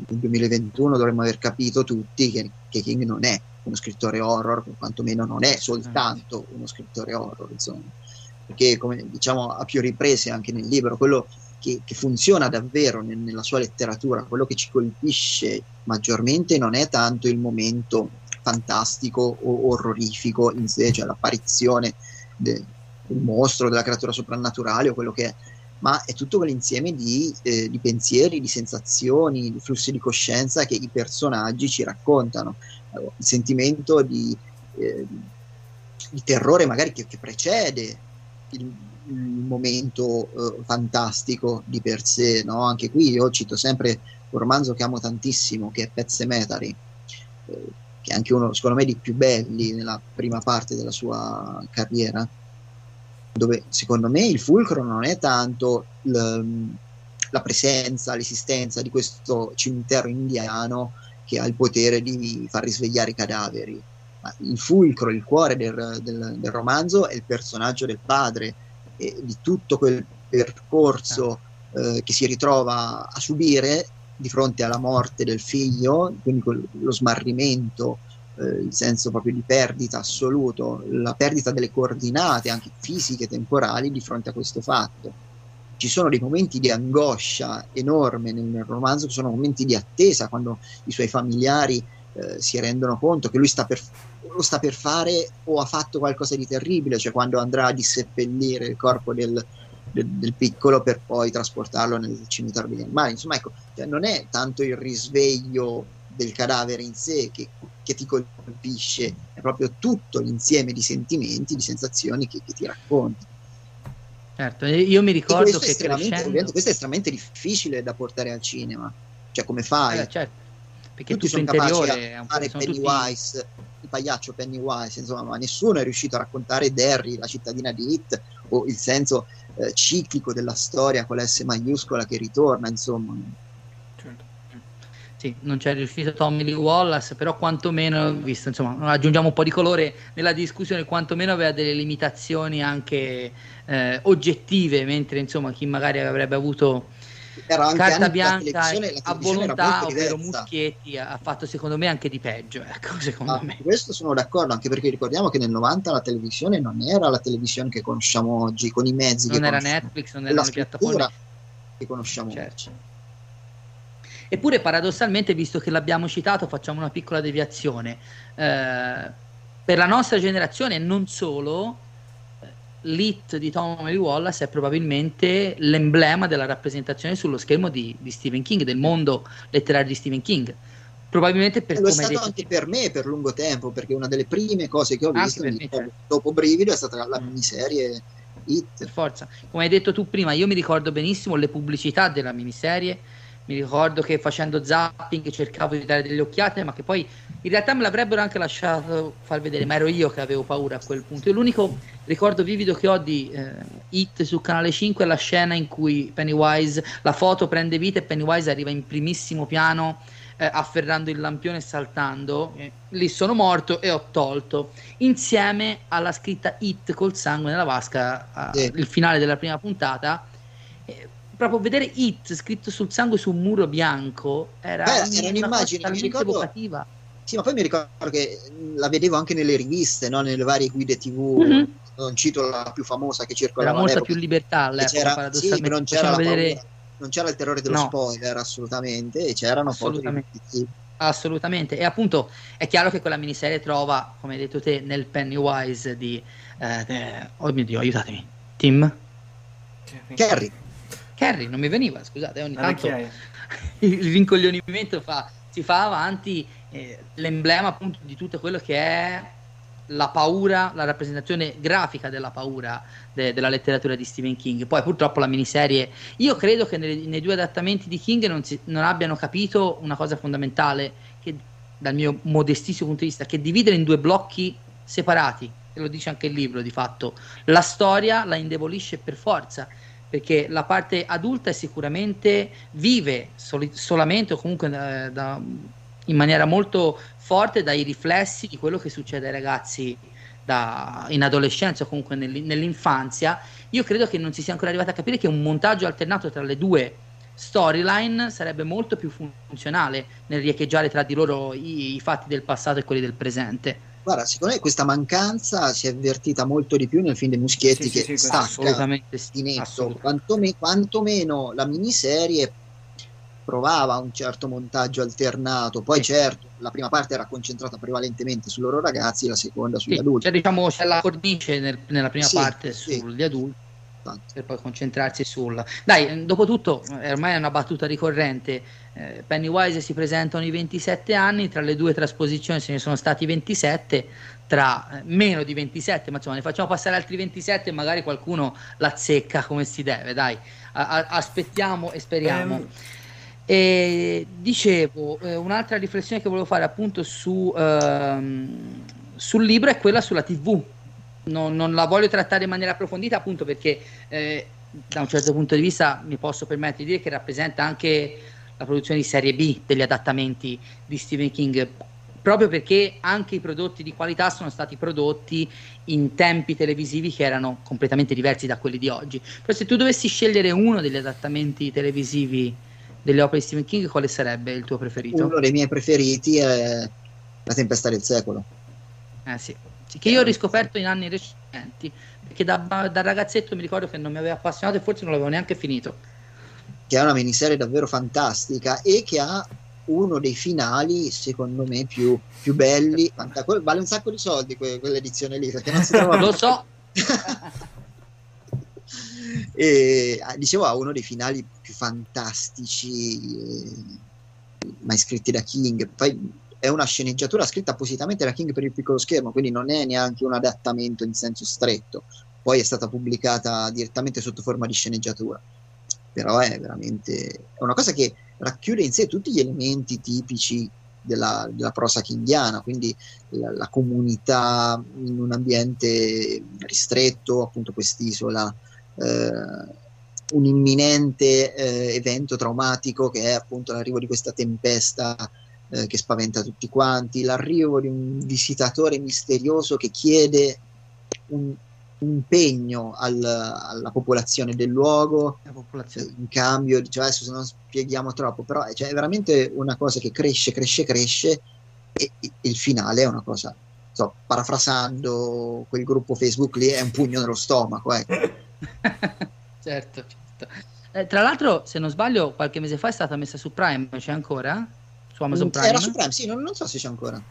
nel 2021 dovremmo aver capito tutti che, che, King non è uno scrittore horror, quantomeno non è soltanto uno scrittore horror, insomma. Perché, come diciamo a più riprese anche nel libro, quello che, che funziona davvero nel, nella sua letteratura, quello che ci colpisce maggiormente non è tanto il momento fantastico o orrorifico in sé, cioè l'apparizione de, del mostro, della creatura soprannaturale o quello che è, ma è tutto quell'insieme di, eh, di, pensieri, di sensazioni, di flussi di coscienza che i personaggi ci raccontano. Allora, il sentimento di, eh, di, terrore magari che, che precede il, il momento eh, fantastico di per sé. No? Anche qui io cito sempre un romanzo che amo tantissimo, che è Pet Cemetery, eh, che è anche uno, secondo me, dei più belli nella prima parte della sua carriera dove secondo me il fulcro non è tanto l, la presenza, l'esistenza di questo cimitero indiano che ha il potere di far risvegliare i cadaveri, ma il fulcro, il cuore del, del, del romanzo è il personaggio del padre e di tutto quel percorso eh, che si ritrova a subire di fronte alla morte del figlio, quindi lo smarrimento, eh, il senso proprio di perdita assoluto, la perdita delle coordinate anche fisiche, temporali di fronte a questo fatto. Ci sono dei momenti di angoscia enorme nel, nel romanzo, che sono momenti di attesa quando i suoi familiari eh, si rendono conto che lui sta per, lo sta per fare o ha fatto qualcosa di terribile, cioè quando andrà a disseppellire il corpo del, del, del piccolo per poi trasportarlo nel cimitero degli animali. Insomma, ecco, cioè non è tanto il risveglio del cadavere in sé che, che, ti colpisce, è proprio tutto l'insieme di sentimenti, di sensazioni che, che ti racconta. Certo, io mi ricordo che crescendo... questo è estremamente difficile da portare al cinema, cioè come fai? Eh, certo. Perché tutti sono capaci a fare Pennywise, tutti... il pagliaccio Pennywise, insomma, ma nessuno è riuscito a raccontare Derry, la cittadina di Hit, o il senso eh, ciclico della storia con l'S maiuscola che ritorna, insomma. Sì, non c'è riuscito Tommy Lee Wallace, però quantomeno, visto, insomma, aggiungiamo un po' di colore nella discussione, quantomeno aveva delle limitazioni anche eh, oggettive, mentre insomma chi magari avrebbe avuto carta bianca a volontà, ovvero Muschietti, ha fatto secondo me anche di peggio, ecco, [LAUGHS] secondo ah, me. Questo sono d'accordo, anche perché ricordiamo che nel 90 la televisione non era la televisione che conosciamo oggi, con i mezzi non era Netflix, non erano le piattaforme che conosciamo certo. oggi. Eppure paradossalmente, visto che l'abbiamo citato, facciamo una piccola deviazione. Eh, per la nostra generazione non solo, l'hit di Tom Lee Wallace è probabilmente l'emblema della rappresentazione sullo schermo di, di Stephen King, del mondo letterario di Stephen King probabilmente per Lo è stato detto anche per me per lungo tempo, perché una delle prime cose che ho Anche visto per me, certo. dopo Brivido è stata la miniserie per Hit. forza. Come hai detto tu prima, io mi ricordo benissimo le pubblicità della miniserie. Mi ricordo che facendo zapping cercavo di dare delle occhiate, ma che poi in realtà me l'avrebbero anche lasciato far vedere, ma ero io che avevo paura a quel punto. L'unico ricordo vivido che ho di eh, Hit su canale 5 è la scena in cui Pennywise, la foto prende vita e Pennywise arriva in primissimo piano eh, afferrando il lampione e saltando. Eh, lì sono morto e ho tolto insieme alla scritta Hit col sangue nella vasca, eh, il finale della prima puntata. Eh, proprio vedere Hit scritto sul sangue su un muro bianco era, Beh, era un'immagine, evocativa. Sì, ma poi mi ricordo che la vedevo anche nelle riviste, no? nelle varie guide TV. Mhm. Non cito la più famosa che Era circolava molta all'epoca. più libertà all'epoca, sì, non c'era, vedere- paura, non c'era il terrore dello No. spoiler assolutamente, e c'erano foto di Assolutamente. sì, Assolutamente, e appunto è chiaro che quella miniserie trova, come hai detto te, nel Pennywise di... eh, de- oh mio Dio, aiutatemi. Tim? Carrie. Carrie, non mi veniva, scusate, ogni tanto [LAUGHS] il rincoglionimento fa- si fa avanti, l'emblema appunto di tutto quello che è la paura, la rappresentazione grafica della paura de- della letteratura di Stephen King. Poi purtroppo la miniserie, io credo che nei, nei due adattamenti di King non, si- non abbiano capito una cosa fondamentale, che dal mio modestissimo punto di vista, che dividere in due blocchi separati, e lo dice anche il libro di fatto, la storia la indebolisce per forza perché la parte adulta è sicuramente vive soli- solamente o comunque eh, da- in maniera molto forte dai riflessi di quello che succede ai ragazzi da- in adolescenza o comunque nell- nell'infanzia. Io credo che non si sia ancora arrivati a capire che un montaggio alternato tra le due storyline sarebbe molto più funzionale nel riecheggiare tra di loro i, i fatti del passato e quelli del presente. Guarda, secondo me questa mancanza si è avvertita molto di più nel film dei Muschietti Sì, sì, che sì, questo stacca Assolutamente sì. di netto, assolutamente. quantome- quantomeno la miniserie provava un certo montaggio alternato, poi Sì. certo la prima parte era concentrata prevalentemente sui loro ragazzi, la seconda sugli Sì, adulti. cioè, diciamo c'è la cornice nel- nella prima Sì, parte sì. sugli adulti per poi concentrarsi sul dai dopo tutto eh, ormai è una battuta ricorrente eh, Pennywise si presentano i 27 anni tra le due trasposizioni se ne sono stati 27 tra eh, meno di 27 ma insomma ne facciamo passare altri 27 e magari qualcuno l'azzecca come si deve dai A- a- aspettiamo e speriamo Ehm, e dicevo, eh, un'altra riflessione che volevo fare appunto su, ehm, sul libro è quella sulla TV. Non, non la voglio trattare in maniera approfondita appunto perché eh, da un certo punto di vista mi posso permettere di dire che rappresenta anche la produzione di serie B degli adattamenti di Stephen King proprio perché anche i prodotti di qualità sono stati prodotti in tempi televisivi che erano completamente diversi da quelli di oggi. Però se tu dovessi scegliere uno degli adattamenti televisivi delle opere di Stephen King, quale sarebbe il tuo preferito? Uno dei miei preferiti è La tempesta del secolo. Eh sì. Che io ho riscoperto in anni recenti, perché da, da ragazzetto mi ricordo che non mi aveva appassionato e forse non l'avevo neanche finito. che è una miniserie davvero fantastica e che ha uno dei finali, secondo me, più, più belli. Vale un sacco di soldi que- quell'edizione lì, perché non si trova [LAUGHS] Lo so, [LAUGHS] e ah, dicevo ha uno dei finali più fantastici eh, mai scritti da King. Poi è una sceneggiatura scritta appositamente da King per il piccolo schermo quindi non è neanche un adattamento in senso stretto. Poi è stata pubblicata direttamente sotto forma di sceneggiatura. Però è veramente è una cosa che racchiude in sé tutti gli elementi tipici della, della prosa kingiana, quindi la, la comunità in un ambiente ristretto, appunto quest'isola, eh, un imminente eh, evento traumatico che è appunto l'arrivo di questa tempesta eh, che spaventa tutti quanti, l'arrivo di un visitatore misterioso che chiede un, impegno al- alla popolazione del luogo la popolazione. in cambio, cioè adesso se non spieghiamo troppo, però cioè, è veramente una cosa che cresce, cresce, cresce e e il finale è una cosa, so, parafrasando quel gruppo Facebook lì, è un pugno nello stomaco, ecco. [LAUGHS] [LAUGHS] certo, certo. Eh, tra l'altro, se non sbaglio, qualche mese fa è stata messa su Prime, c'è ancora? Su Amazon Prime? Era su Prime, sì, non, non so se c'è ancora.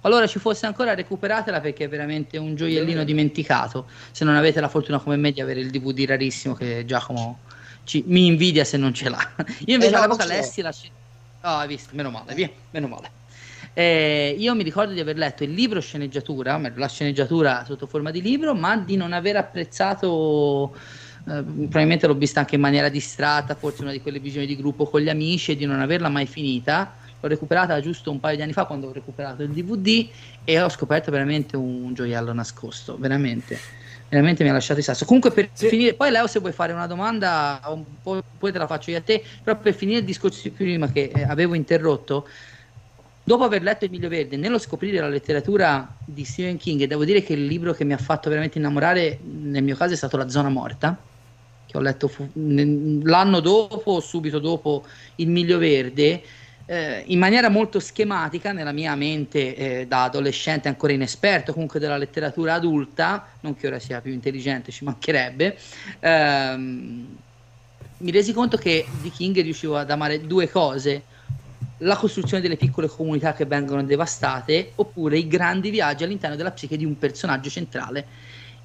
Qualora ci fosse ancora, recuperatela perché è veramente un gioiellino dimenticato. Se non avete la fortuna come me di avere il DVD rarissimo che Giacomo ci- mi invidia se non ce l'ha. Io invece Eh, no, all'epoca lessi la scena. Oh, hai visto? Meno male, via, meno male. Eh, io mi ricordo di aver letto il libro sceneggiatura, la sceneggiatura sotto forma di libro, ma di non aver apprezzato. eh, probabilmente l'ho vista anche in maniera distratta, forse una di quelle visioni di gruppo con gli amici, e di non averla mai finita. L'ho recuperata giusto un paio di anni fa quando ho recuperato il DVD e ho scoperto veramente un gioiello nascosto, veramente. Veramente mi ha lasciato il sasso. Comunque, per Sì. finire, poi Leo, se vuoi fare una domanda, un po', poi te la faccio io a te. Però per finire il discorso di prima che eh, avevo interrotto, dopo aver letto Il Miglio Verde, nello scoprire la letteratura di Stephen King, e devo dire che il libro che mi ha fatto veramente innamorare, nel mio caso, è stato La Zona Morta, che ho letto fu- l'anno dopo subito dopo Il Miglio Verde. eh, in maniera molto schematica nella mia mente eh, da adolescente ancora inesperto comunque della letteratura adulta, non che ora sia più intelligente, ci mancherebbe, ehm, mi resi conto che di King riuscivo ad amare due cose la costruzione delle piccole comunità che vengono devastate oppure i grandi viaggi all'interno della psiche di un personaggio centrale.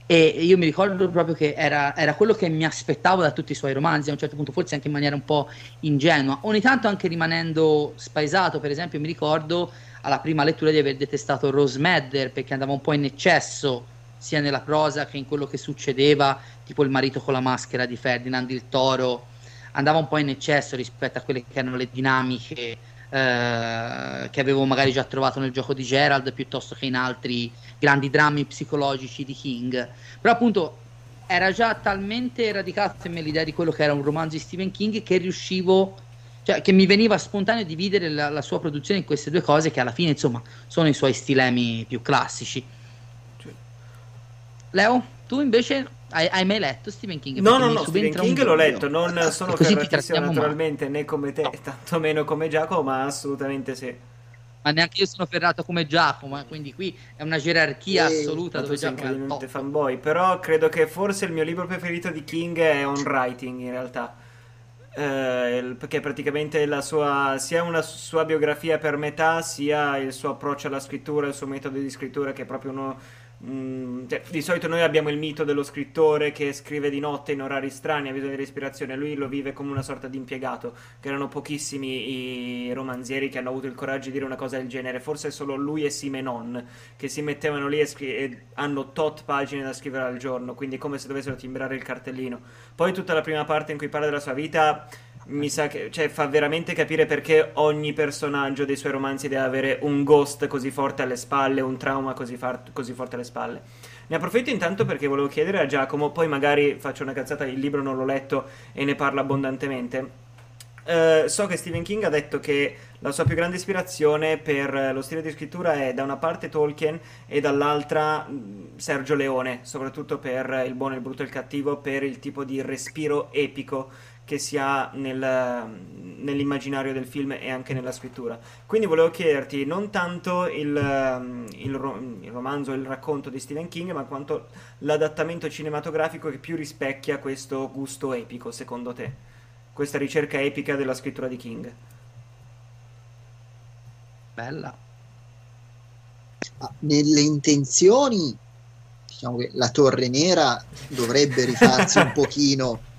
E io mi ricordo proprio che era, era quello che mi aspettavo da tutti i suoi romanzi a un certo punto forse anche in maniera un po' ingenua. Ogni tanto anche rimanendo spaesato per esempio mi ricordo alla prima lettura di aver detestato Rose Madder perché andava un po' in eccesso sia nella prosa che in quello che succedeva tipo il marito con la maschera di Ferdinand il Toro. Andava un po' in eccesso rispetto a quelle che erano le dinamiche eh, che avevo magari già trovato nel gioco di Gerald piuttosto che in altri grandi drammi psicologici di King. Però appunto era già talmente radicato in me l'idea di quello che era un romanzo di Stephen King che riuscivo, cioè che mi veniva spontaneo dividere la, la sua produzione in queste due cose che alla fine insomma sono i suoi stilemi più classici. Leo, tu invece hai, hai mai letto Stephen King? No, no, no, Stephen King l'ho letto, non [LAUGHS] sono così trattiamo male. naturalmente né come te, tantomeno come Giacomo, ma assolutamente sì. ma neanche io sono ferrato come Giacomo, eh, quindi qui è una gerarchia Sì, assoluta dove sei Giacomo è fanboy, però credo che forse il mio libro preferito di King è On Writing in realtà. Eh, perché praticamente la sua, sia una sua biografia per metà, sia il suo approccio alla scrittura, il suo metodo di scrittura che è proprio uno... mm, cioè, di solito noi abbiamo il mito dello scrittore che scrive di notte in orari strani, ha bisogno di respirazione, lui lo vive come una sorta di impiegato, che erano pochissimi i romanzieri che hanno avuto il coraggio di dire una cosa del genere, forse solo lui e Simenon che si mettevano lì e, scri- e hanno tot pagine da scrivere al giorno, quindi come se dovessero timbrare il cartellino. Poi tutta la prima parte in cui parla della sua vita mi sa che cioè, fa veramente capire perché ogni personaggio dei suoi romanzi deve avere un ghost così forte alle spalle, un trauma così, far- così forte alle spalle. Ne approfitto intanto perché volevo chiedere a Giacomo, poi magari faccio una cazzata, il libro non l'ho letto e ne parla abbondantemente. Eh, so che Stephen King ha detto che la sua più grande ispirazione per lo stile di scrittura è da una parte Tolkien e dall'altra mh, Sergio Leone, soprattutto per Il buono, il brutto e il cattivo, per il tipo di respiro epico che si ha nel- nell'immaginario del film e anche nella scrittura. Quindi volevo chiederti non tanto il, ehm, il ro- il romanzo, il racconto di Stephen King, ma quanto l'adattamento cinematografico che più rispecchia questo gusto epico, secondo te? Questa ricerca epica della scrittura di King. Bella. Ah, nelle intenzioni, diciamo che la Torre Nera dovrebbe rifarsi un [LAUGHS] pochino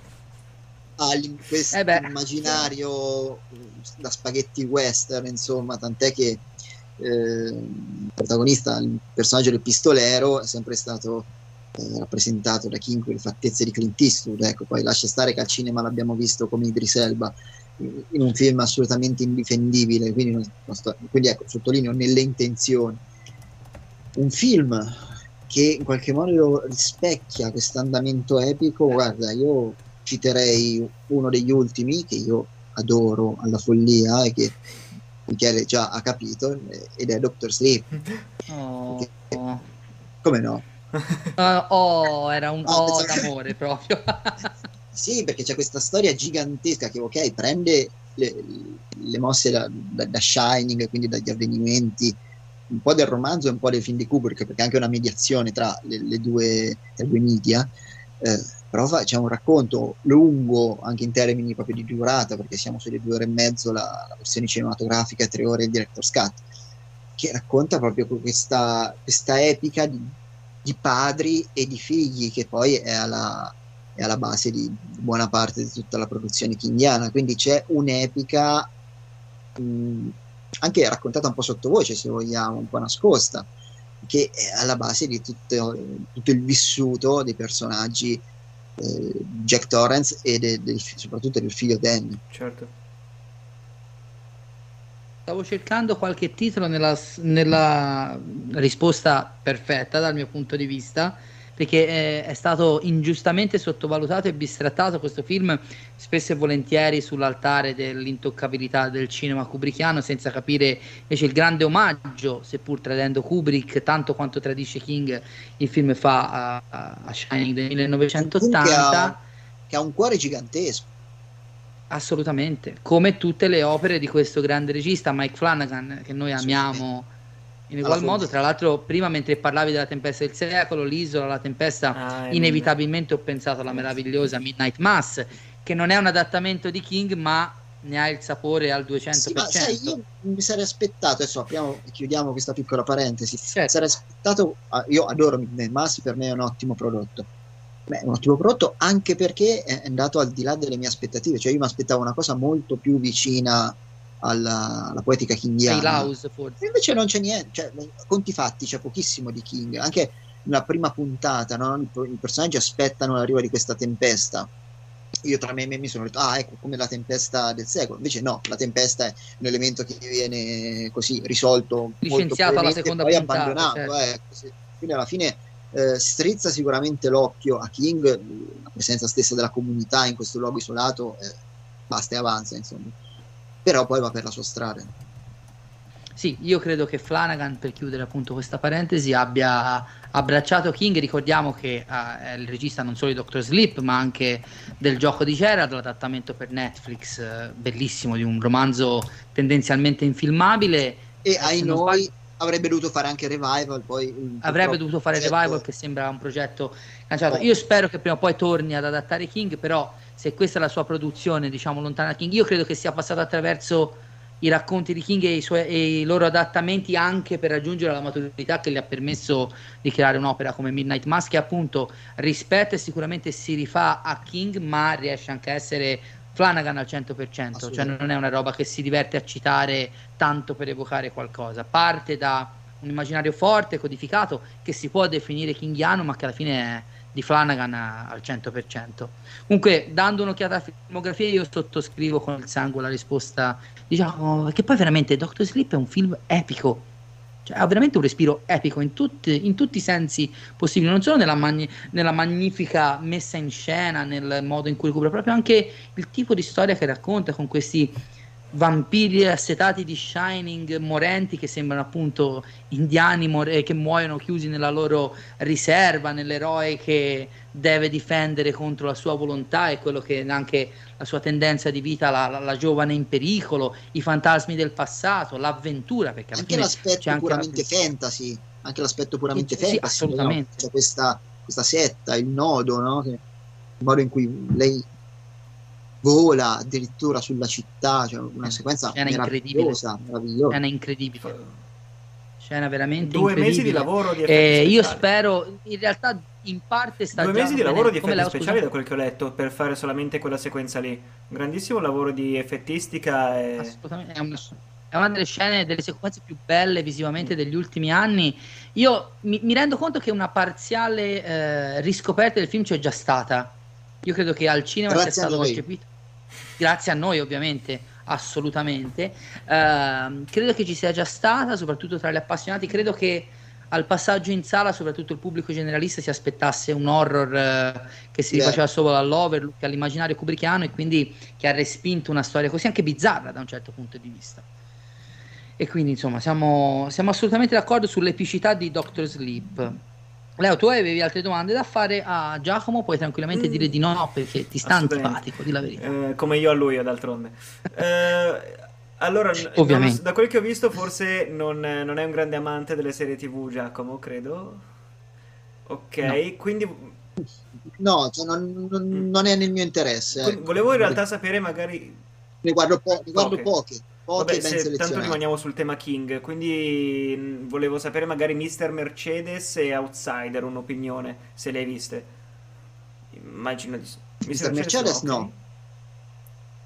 questo Eh immaginario da spaghetti western, insomma, tant'è che eh, il protagonista, il personaggio del pistolero, è sempre stato eh, rappresentato da King con le fattezze di Clint Eastwood. Ecco, poi lascia stare che al cinema l'abbiamo visto come Idris Elba eh, in un film assolutamente indifendibile. Quindi, non sto- quindi ecco, sottolineo nelle intenzioni. Un film che in qualche modo rispecchia questo andamento epico. Guarda, io citerei uno degli ultimi che io adoro alla follia e che Michele già ha capito, ed è Doctor Sleep. Oh, Come no? Ah, oh, era un oh pensavo- d'amore proprio. [LAUGHS] Sì, perché c'è questa storia gigantesca che, ok, prende le, le mosse da, da- da Shining, quindi dagli avvenimenti, un po' del romanzo e un po' del film di Kubrick, perché è anche una mediazione tra le, le due, tra due media, eh, però c'è un racconto lungo anche in termini proprio di durata, perché siamo sulle due ore e mezzo la, la versione cinematografica, tre ore il director's cut, che racconta proprio questa, questa epica di, di padri e di figli che poi è alla, è alla base di buona parte di tutta la produzione kingiana, quindi c'è un'epica mh, anche raccontata un po' sottovoce, se vogliamo, un po' nascosta, che è alla base di tutto, tutto il vissuto dei personaggi eh, Jack Torrance e de, del, soprattutto del figlio Danny. Certo. Stavo cercando qualche titolo nella, nella risposta perfetta dal mio punto di vista perché è, è, stato ingiustamente sottovalutato e bistrattato questo film spesso e volentieri sull'altare dell'intoccabilità del cinema kubrickiano senza capire invece il grande omaggio seppur tradendo Kubrick tanto quanto tradisce King il film fa a, a Shining del 1980 che ha, che ha un cuore gigantesco. Assolutamente. Come tutte le opere di questo grande regista Mike Flanagan che noi amiamo in egual modo, tra l'altro, prima mentre parlavi della tempesta del secolo, l'isola, la tempesta, ah, inevitabilmente ho pensato alla meravigliosa Midnight Mass, che non è un adattamento di King, ma ne ha il sapore al 200%. Sì, ma sai, io mi sarei aspettato, adesso apriamo e chiudiamo questa piccola parentesi, certo. sarei aspettato, ah, io adoro Midnight Mass, per me è un ottimo prodotto. Beh, è un ottimo prodotto anche perché è andato al di là delle mie aspettative, cioè io mi aspettavo una cosa molto più vicina alla, alla poetica kingiana. Invece non c'è niente, cioè, conti fatti, c'è pochissimo di King, anche nella prima puntata no? I, i, personaggi aspettano l'arrivo di questa tempesta. Io tra me e me mi sono detto, ah, ecco, come la tempesta del secolo. Invece no, la tempesta è un elemento che viene così risolto. Licenziato alla seconda poi puntata. abbandonato. Certo. Eh, quindi alla fine eh, strizza sicuramente l'occhio a King, la presenza stessa della comunità in questo luogo isolato, eh, basta e avanza, insomma però poi va per la sua strada. Sì, io credo che Flanagan, per chiudere appunto questa parentesi, abbia abbracciato King. Ricordiamo che uh, è il regista non solo di Doctor Sleep, ma anche del gioco di Gerard, l'adattamento per Netflix, uh, bellissimo, di un romanzo tendenzialmente infilmabile. E ai noi. Avrebbe dovuto fare anche Revival. Poi avrebbe dovuto fare progetto... Revival, che sembra un progetto cancellato. Oh. Io spero che prima o poi torni ad adattare King, però se questa è la sua produzione, diciamo, lontana da King, io credo che sia passato attraverso i racconti di King e i, suoi, e i, loro adattamenti anche per raggiungere la maturità che gli ha permesso di creare un'opera come Midnight Mass che appunto rispetta e sicuramente si rifà a King ma riesce anche a essere Flanagan al 100% cioè non è una roba che si diverte a citare tanto per evocare qualcosa parte da un immaginario forte, codificato che si può definire kingiano ma che alla fine è di Flanagan al 100%. Comunque, dando un'occhiata alla filmografia, io sottoscrivo con il sangue la risposta, diciamo, che poi veramente Doctor Sleep è un film epico. Cioè, ha veramente un respiro epico in tutti, in tutti i sensi possibili, non solo nella, magni- nella, magnifica messa in scena, nel modo in cui recupera, proprio anche il tipo di storia che racconta con questi vampiri assetati di Shining morenti che sembrano appunto indiani more- che muoiono chiusi nella loro riserva, nell'eroe che deve difendere contro la sua volontà e quello che anche la sua tendenza di vita, la, la, la giovane in pericolo, i fantasmi del passato, l'avventura. Perché anche l'aspetto anche puramente la... fantasy, anche l'aspetto puramente sì, fantasy, assolutamente. No? C'è questa, questa, setta, il nodo, no? che, il modo in cui lei vola addirittura sulla città, cioè una sequenza scena meravigliosa, meravigliosa. Scena incredibile. Scena veramente Due mesi di lavoro di eh, Io spero, in realtà in parte sta Due mesi di lavoro di effetti speciali da quel che ho letto per fare solamente quella sequenza lì. Un grandissimo lavoro di effettistica e... Assolutamente, è una, è una delle scene, delle sequenze più belle visivamente degli ultimi anni. Io mi, mi rendo conto che una parziale eh, riscoperta del film c'è già stata. Io credo che al cinema Grazie sia stato concepito grazie a noi ovviamente, assolutamente. Uh, credo che ci sia già stata, soprattutto tra gli appassionati, credo che al passaggio in sala, soprattutto il pubblico generalista si aspettasse un horror uh, che si rifaceva solo all'Overlook, all'immaginario kubrickiano e quindi che ha respinto una storia così anche bizzarra da un certo punto di vista. E quindi insomma siamo, siamo assolutamente d'accordo sull'epicità di Doctor Sleep. Leo, tu avevi altre domande da fare a Giacomo, puoi tranquillamente mm. dire di no perché ti sta antipatico, di la verità. Eh, come io a lui, d'altronde. eh, [LAUGHS] allora, non, da quel che ho visto, forse non, non, è un grande amante delle serie TV, Giacomo, credo. Ok, no. quindi no, cioè non, non- non è nel mio interesse. Quindi ecco. volevo in realtà sapere magari Ne guardo, po- ne guardo Poche. poche, Vabbè, ben se tanto rimaniamo sul tema King, quindi mh, volevo sapere magari Mr. Mercedes e Outsider, un'opinione, se le hai viste. Immagino di sì. Mr. Mercedes no. ok.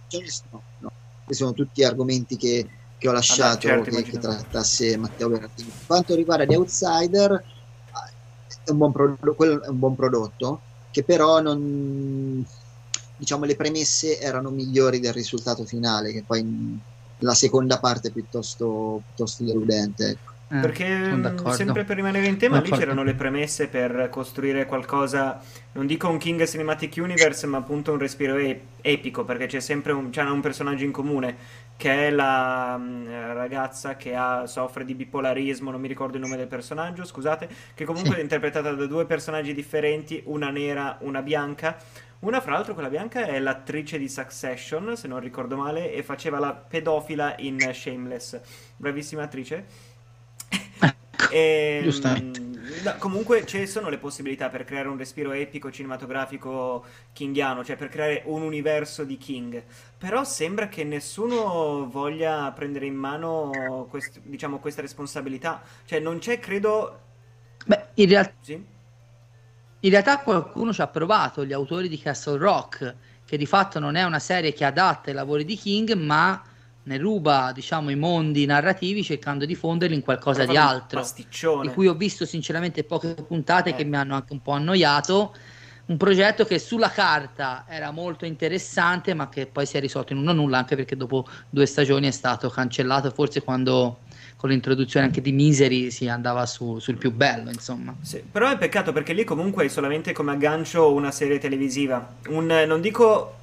Cioè, no, no. Questi sono tutti argomenti che, che ho lasciato certo, che, che trattasse Matteo Berardini. Per quanto riguarda The Outsider, è un buon, pro- quello è un buon prodotto che però non diciamo le premesse erano migliori del risultato finale, che poi la seconda parte è piuttosto, piuttosto deludente. ecco. Eh, Perché d'accordo. sempre per rimanere in tema, lì c'erano le premesse per costruire qualcosa, non dico un King Cinematic Universe, ma appunto un respiro e- epico, perché c'è sempre un, c'è un personaggio in comune, che è la mh, ragazza che ha- soffre di bipolarismo, non mi ricordo il nome del personaggio, scusate, che comunque Sì. è interpretata da due personaggi differenti, una nera, una bianca. Una, fra l'altro, quella bianca è l'attrice di Succession, se non ricordo male, e faceva la pedofila in Shameless. Bravissima attrice. E, Giustamente. mm, no, comunque ci sono le possibilità per creare un respiro epico cinematografico kingiano, cioè per creare un universo di King. Però sembra che nessuno voglia prendere in mano quest- diciamo, questa responsabilità. Cioè non c'è, credo... Beh, in, real- Sì? in realtà qualcuno ci ha provato, gli autori di Castle Rock, che di fatto non è una serie che adatta i lavori di King, ma ne ruba, diciamo, i mondi narrativi cercando di fonderli in qualcosa di altro. Pasticcione. di cui ho visto sinceramente poche puntate Eh. che mi hanno anche un po' annoiato. Un progetto che sulla carta era molto interessante, ma che poi si è risolto in uno nulla, anche perché dopo due stagioni è stato cancellato, forse quando con l'introduzione anche di Misery si andava su- sul più bello, insomma. Sì, però è peccato perché lì comunque hai solamente come aggancio una serie televisiva. Un, non dico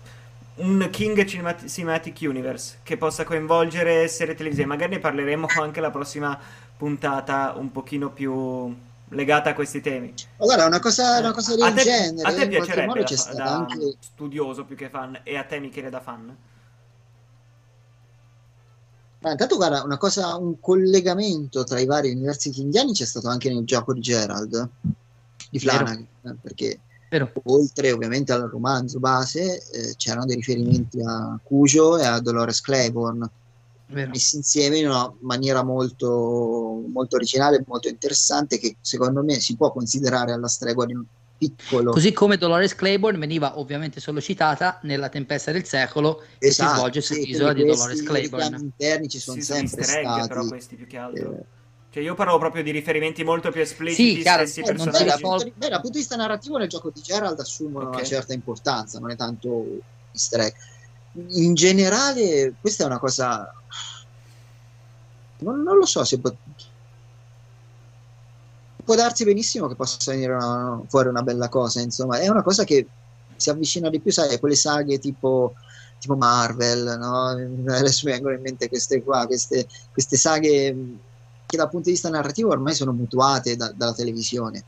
un King Cinemat- Cinematic Universe che possa coinvolgere serie televisive. Magari ne parleremo anche la prossima puntata un pochino più legata a questi temi. Ma guarda, una cosa, una cosa del a te, genere, a te piacerebbe da, c'è da anche... studioso più che fan e a te Michele da fan? Ma intanto guarda, una cosa, un collegamento tra i vari universi kingiani c'è stato anche nel gioco di Gerald, di Flanagan, eh, perché Vero? oltre ovviamente al romanzo base eh, c'erano dei riferimenti a Cujo e a Dolores Claiborne Vero. messi insieme in una maniera molto, molto originale e molto interessante che secondo me si può considerare alla stregua di un piccolo Così come Dolores Claiborne veniva ovviamente solo citata nella Tempesta del secolo che si Esatto, svolge sì, sull'isola di quindi Dolores Claiborne. interni ci sono Sì, sono sempre egg, stati però questi più che altro. eh, Cioè io parlavo proprio di riferimenti molto più espliciti Sì, chiaro, stessi eh, non Beh, dal, personaggi. punto di, beh, dal punto di vista narrativo nel gioco di Gerald assumono Ok. una certa importanza, non è tanto easter egg. In generale, questa è una cosa. Non, non lo so se può. Può darsi benissimo che possa venire una- fuori una bella cosa, insomma, è una cosa che si avvicina di più, sai, a quelle saghe tipo, tipo Marvel, no? [LAUGHS] Adesso mi vengono in mente queste qua, queste, queste saghe che dal punto di vista narrativo ormai sono mutuate da- dalla televisione.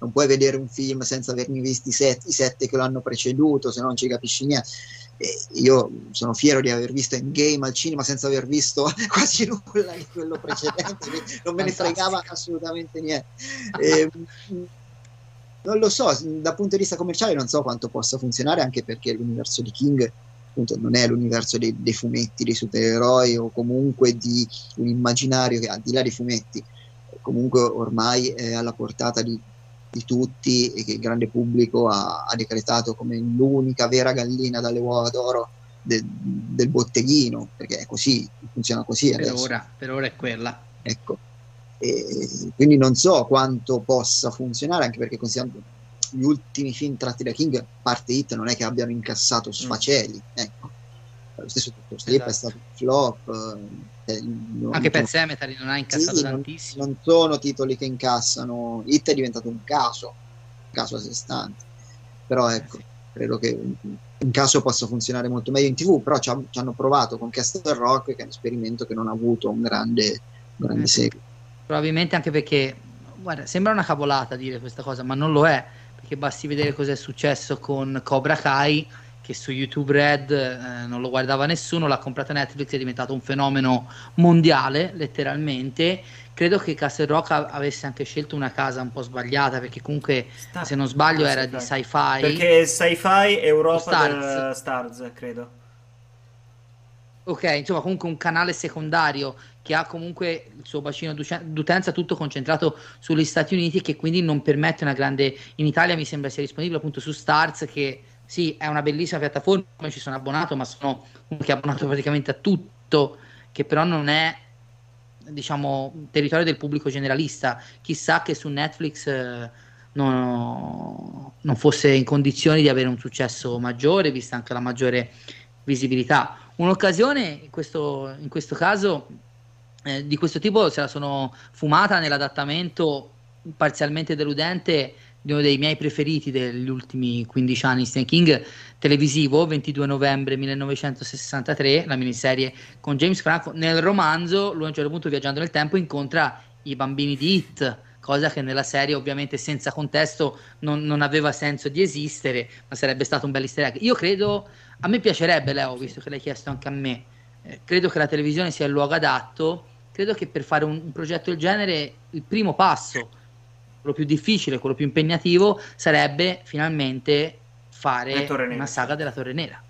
Non puoi vedere un film senza avermi visti i set- i sette che l'hanno preceduto, se no non ci capisci niente. E io sono fiero di aver visto Endgame al cinema senza aver visto [LAUGHS] quasi nulla di quello precedente, non me ne fregava assolutamente niente. E, mh, non lo so, dal punto di vista commerciale non so quanto possa funzionare, anche perché l'universo di King appunto, non è l'universo dei, dei fumetti, dei supereroi o comunque di un immaginario che al di là dei fumetti comunque ormai è alla portata di, di tutti e che il grande pubblico ha, ha decretato come l'unica vera gallina dalle uova d'oro de- del botteghino, perché è così, funziona così Per ora, per ora è quella. Ecco. E quindi non so quanto possa funzionare, anche perché considerando gli ultimi film tratti da King, a parte Hit, non è che abbiano incassato sfaceli. Ecco. Lo stesso Dr. Sleep è Esatto. stato un flop. eh, non- Anche non- Pet Cemetery non ha incassato sì, non- tantissimo. Non sono titoli che incassano. Hit è diventato un caso, un caso a sé stante. Però ecco, credo che in caso possa funzionare molto meglio in tv, però ci, ha- ci hanno provato con Castle Rock, che è un esperimento che non ha avuto un grande, un grande Eh. seguito. Probabilmente anche perché, guarda, sembra una cavolata dire questa cosa, ma non lo è, perché basti vedere cosa è successo con Cobra Kai, che su YouTube Red eh, non lo guardava nessuno, l'ha comprato Netflix, è diventato un fenomeno mondiale, letteralmente. Credo che Castle Rock avesse anche scelto una casa un po' sbagliata, perché comunque, Sta- se non sbaglio, ah, era di sci-fi. Perché sci-fi Europa Stars. Stars, Stars credo. Ok, insomma, comunque un canale secondario che ha comunque il suo bacino d'utenza tutto concentrato sugli Stati Uniti che quindi non permette una grande... In Italia mi sembra sia disponibile appunto su Stars che sì, è una bellissima piattaforma, ci sono abbonato, ma sono è abbonato praticamente a tutto, che però non è diciamo territorio del pubblico generalista. Chissà che su Netflix eh, non, non fosse in condizioni di avere un successo maggiore, vista anche la maggiore visibilità. Un'occasione in questo, in questo caso eh, di questo tipo se la sono fumata nell'adattamento parzialmente deludente di uno dei miei preferiti degli ultimi 15 anni, Stephen King, televisivo, 22 novembre 1963, la miniserie con James Franco. Nel romanzo, lui a un certo punto viaggiando nel tempo incontra i bambini di Hit, cosa che nella serie ovviamente senza contesto non, non aveva senso di esistere, ma sarebbe stato un bel easter egg. Io credo, a me piacerebbe Leo, visto che l'hai chiesto anche a me, eh, credo che la televisione sia il luogo adatto, credo che per fare un, un progetto del genere il primo passo quello più difficile, quello più impegnativo sarebbe finalmente fare una saga della Torre Nera.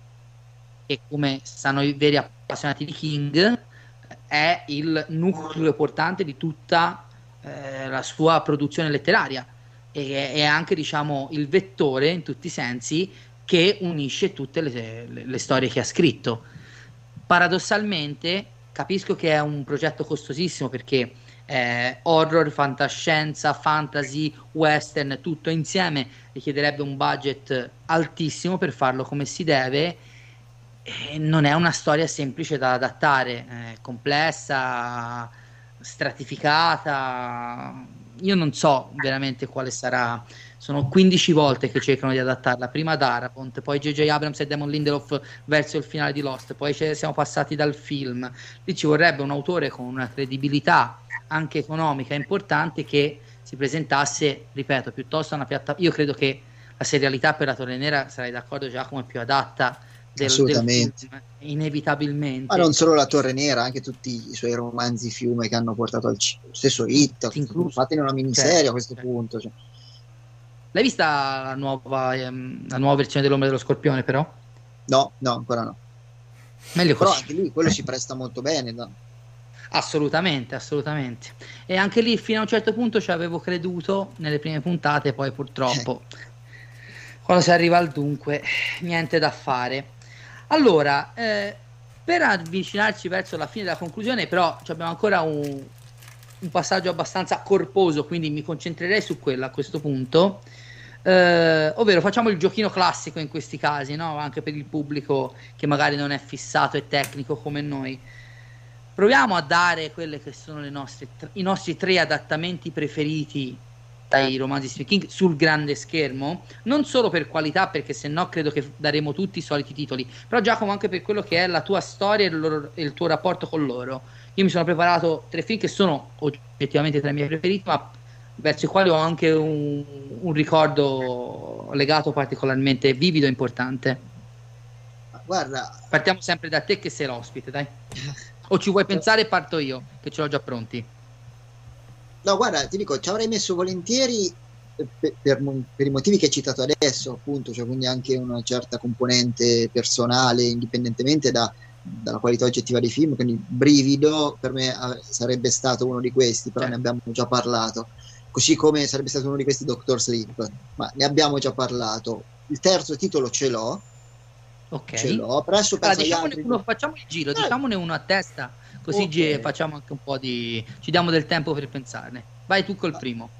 E come sanno i veri appassionati di King, è il nucleo portante di tutta eh, la sua produzione letteraria e è anche diciamo il vettore in tutti i sensi che unisce tutte le, le- le storie che ha scritto. Paradossalmente capisco che è un progetto costosissimo perché eh, horror, fantascienza, fantasy, western, tutto insieme richiederebbe un budget altissimo per farlo come si deve. E non è una storia semplice da adattare, è complessa, stratificata. Io non so veramente quale sarà. Sono 15 volte che cercano di adattarla. Prima Darabont, poi J.J. Abrams e Damon Lindelof verso il finale di Lost, poi siamo passati dal film. Lì ci vorrebbe un autore con una credibilità anche economica importante che si presentasse, ripeto, piuttosto a una piattaforma. Io credo che la serialità per la Torre Nera, sarai d'accordo Giacomo, è più adatta del, del Assolutamente. film, inevitabilmente. Ma non solo la Torre Nera, anche tutti i suoi romanzi fiume che hanno portato al cinema. Stesso Hit, fatti in una miniserie Certo, a questo certo. punto. cioè. L'hai vista la nuova, ehm, la nuova versione dell'Ombra dello Scorpione, però? No, no, ancora no. Meglio Però così. anche lì quello si presta molto bene. da- Assolutamente, assolutamente. E anche lì fino a un certo punto ci avevo creduto nelle prime puntate, poi purtroppo quando si arriva al dunque, niente da fare. Allora, eh, per avvicinarci verso la fine della conclusione, però abbiamo ancora un, un passaggio abbastanza corposo, quindi mi concentrerei su quello a questo punto. Eh, ovvero facciamo il giochino classico in questi casi, no? anche per il pubblico che magari non è fissato e tecnico come noi. Proviamo a dare quelle che sono nostre, i nostri tre adattamenti preferiti dai romanzi Stephen King sul grande schermo, non solo per qualità, perché se no credo che daremo tutti i soliti titoli, però Giacomo anche per quello che è la tua storia e loro- il tuo rapporto con loro. Io mi sono preparato tre film che sono oggettivamente tra i miei preferiti, ma verso i quali ho anche un, un ricordo legato particolarmente vivido e importante. Guarda, Partiamo sempre da te che sei l'ospite, dai. O ci vuoi pensare parto io, che ce l'ho già pronti. no, guarda, ti dico, ci avrei messo volentieri eh, per, per per i motivi che hai citato adesso, appunto, cioè quindi anche una certa componente personale, indipendentemente da- dalla qualità oggettiva dei film, quindi Brivido per me eh, sarebbe stato uno di questi, però Certo. ne abbiamo già parlato. Così come sarebbe stato uno di questi Doctor Sleep, ma ne abbiamo già parlato. Il terzo titolo ce l'ho, Ok. ce l'ho, presso Allora, diciamone altri uno, facciamo il giro, Eh. diciamone uno a testa, così Ok. gi- facciamo anche un po' di... ci diamo del tempo per pensarne. Vai tu col Ah. primo.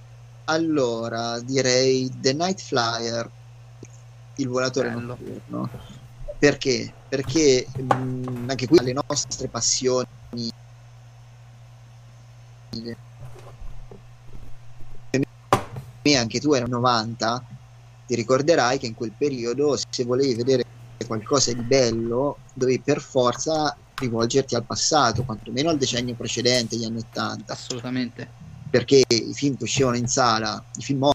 Allora, direi The Night Flyer, il volatore Bello. notturno. Perché? Perché mh, anche qui le nostre passioni me anche tu eri 90 ti ricorderai che in quel periodo se volevi vedere qualcosa di bello dovevi per forza rivolgerti al passato quantomeno al decennio precedente gli anni 80 Assolutamente. perché i film che uscivano in sala, i film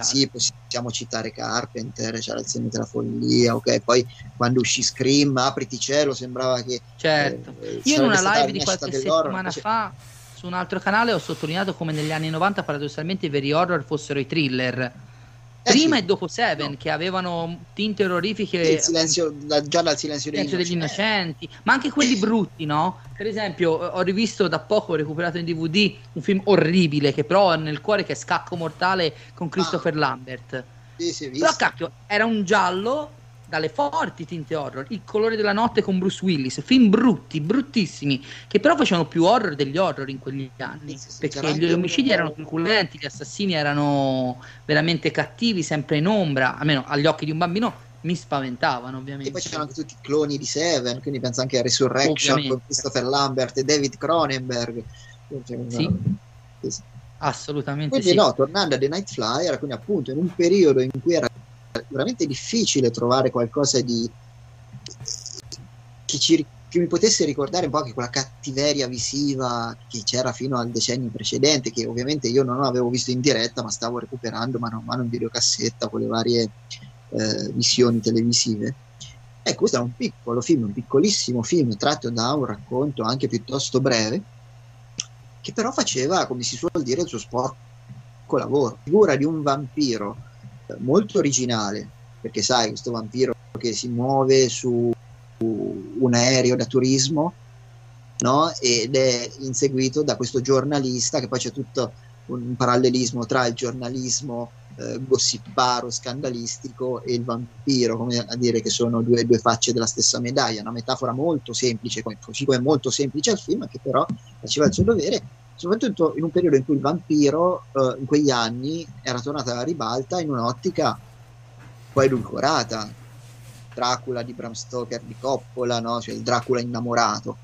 Sì, possiamo citare Carpenter, c'era il segno della follia, ok, poi quando uscì Scream, Apriti cielo, sembrava che... Certo. eh, Io in una live di qualche settimana fa su un altro canale ho sottolineato come negli anni 90 paradossalmente i veri horror fossero i thriller. Eh Prima sì, e dopo Seven, No. che avevano tinte orrorifiche il silenzio, da- già dal silenzio degli, Silenzio degli innocenti. ma anche quelli brutti, no? Per esempio, eh, ho rivisto da poco, ho recuperato in DVD un film orribile che però ho nel cuore che è Scacco Mortale con Christopher Lambert. Sì, sì, Però cacchio, era un giallo dalle forti tinte horror, Il colore della notte con Bruce Willis, film brutti, bruttissimi, che però facevano più horror degli horror in quegli anni, Sì, sì, perché gli omicidi erano truculenti, gli assassini erano veramente cattivi, sempre in ombra, almeno agli occhi di un bambino mi spaventavano ovviamente. E poi c'erano anche tutti i cloni di Seven, quindi penso anche a Resurrection Ovviamente. con Christopher Lambert e David Cronenberg. Cioè, sì. Assolutamente Quindi sì. no, tornando a The Night Flyer, quindi appunto in un periodo in cui era veramente difficile trovare qualcosa di che, ci, che mi potesse ricordare un po' anche quella cattiveria visiva che c'era fino al decennio precedente, che ovviamente io non avevo visto in diretta, ma stavo recuperando mano a mano in videocassetta con le varie eh, missioni televisive. Ecco, questo è un piccolo film, un piccolissimo film tratto da un racconto anche piuttosto breve, che però faceva, come si suol dire, il suo sporco lavoro. La figura di un vampiro molto originale, perché sai, questo vampiro che si muove su un aereo da turismo, no? ed è inseguito da questo giornalista, che poi c'è tutto un parallelismo tra il giornalismo eh, gossiparo, scandalistico e il vampiro, come a dire che sono due, due facce della stessa medaglia, una metafora molto semplice, così come molto semplice al film, che però faceva il suo dovere, soprattutto in un periodo in cui il vampiro eh, in quegli anni era tornato alla ribalta in un'ottica poi edulcorata. Dracula di Bram Stoker di Coppola, no? cioè il Dracula innamorato,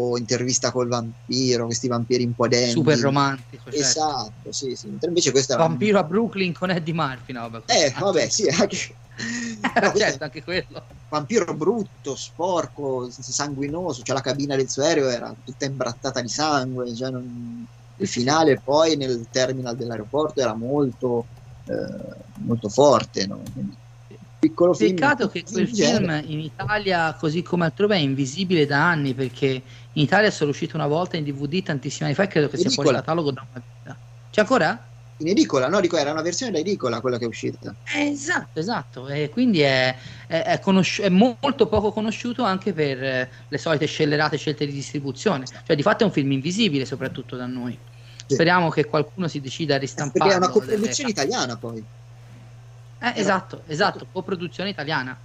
o intervista col vampiro, questi vampiri un po' denti. Super romantico. certo. Esatto, sì, sì. Mentre Invece questo era Vampiro a Brooklyn con Eddie Murphy. No, vabbè, Eh, questo- vabbè, sì, anche... [LAUGHS] Eh, no, questo certo, anche quello. vampiro brutto, sporco, sanguinoso, cioè la cabina del suo aereo era tutta imbrattata di sangue, cioè non- il finale poi nel terminal dell'aeroporto era molto, eh, molto forte, no? Quindi, piccolo film. Peccato che quel film in Italia, così come altrove, è invisibile da anni perché in Italia è solo uscito una volta in DVD tantissimi anni fa e credo che sia fuori catalogo da una vita. C'è ancora? In edicola, no? Dico, era una versione da edicola quella che è uscita. Eh, esatto, esatto. E quindi è, è- è conosci- è molto poco conosciuto anche per eh, le solite scellerate scelte di distribuzione. Cioè, di fatto è un film invisibile, soprattutto da noi. Sì. Speriamo che qualcuno si decida a Perché è una delle- coproduzione italiana poi. Eh, esatto, esatto, coproduzione italiana.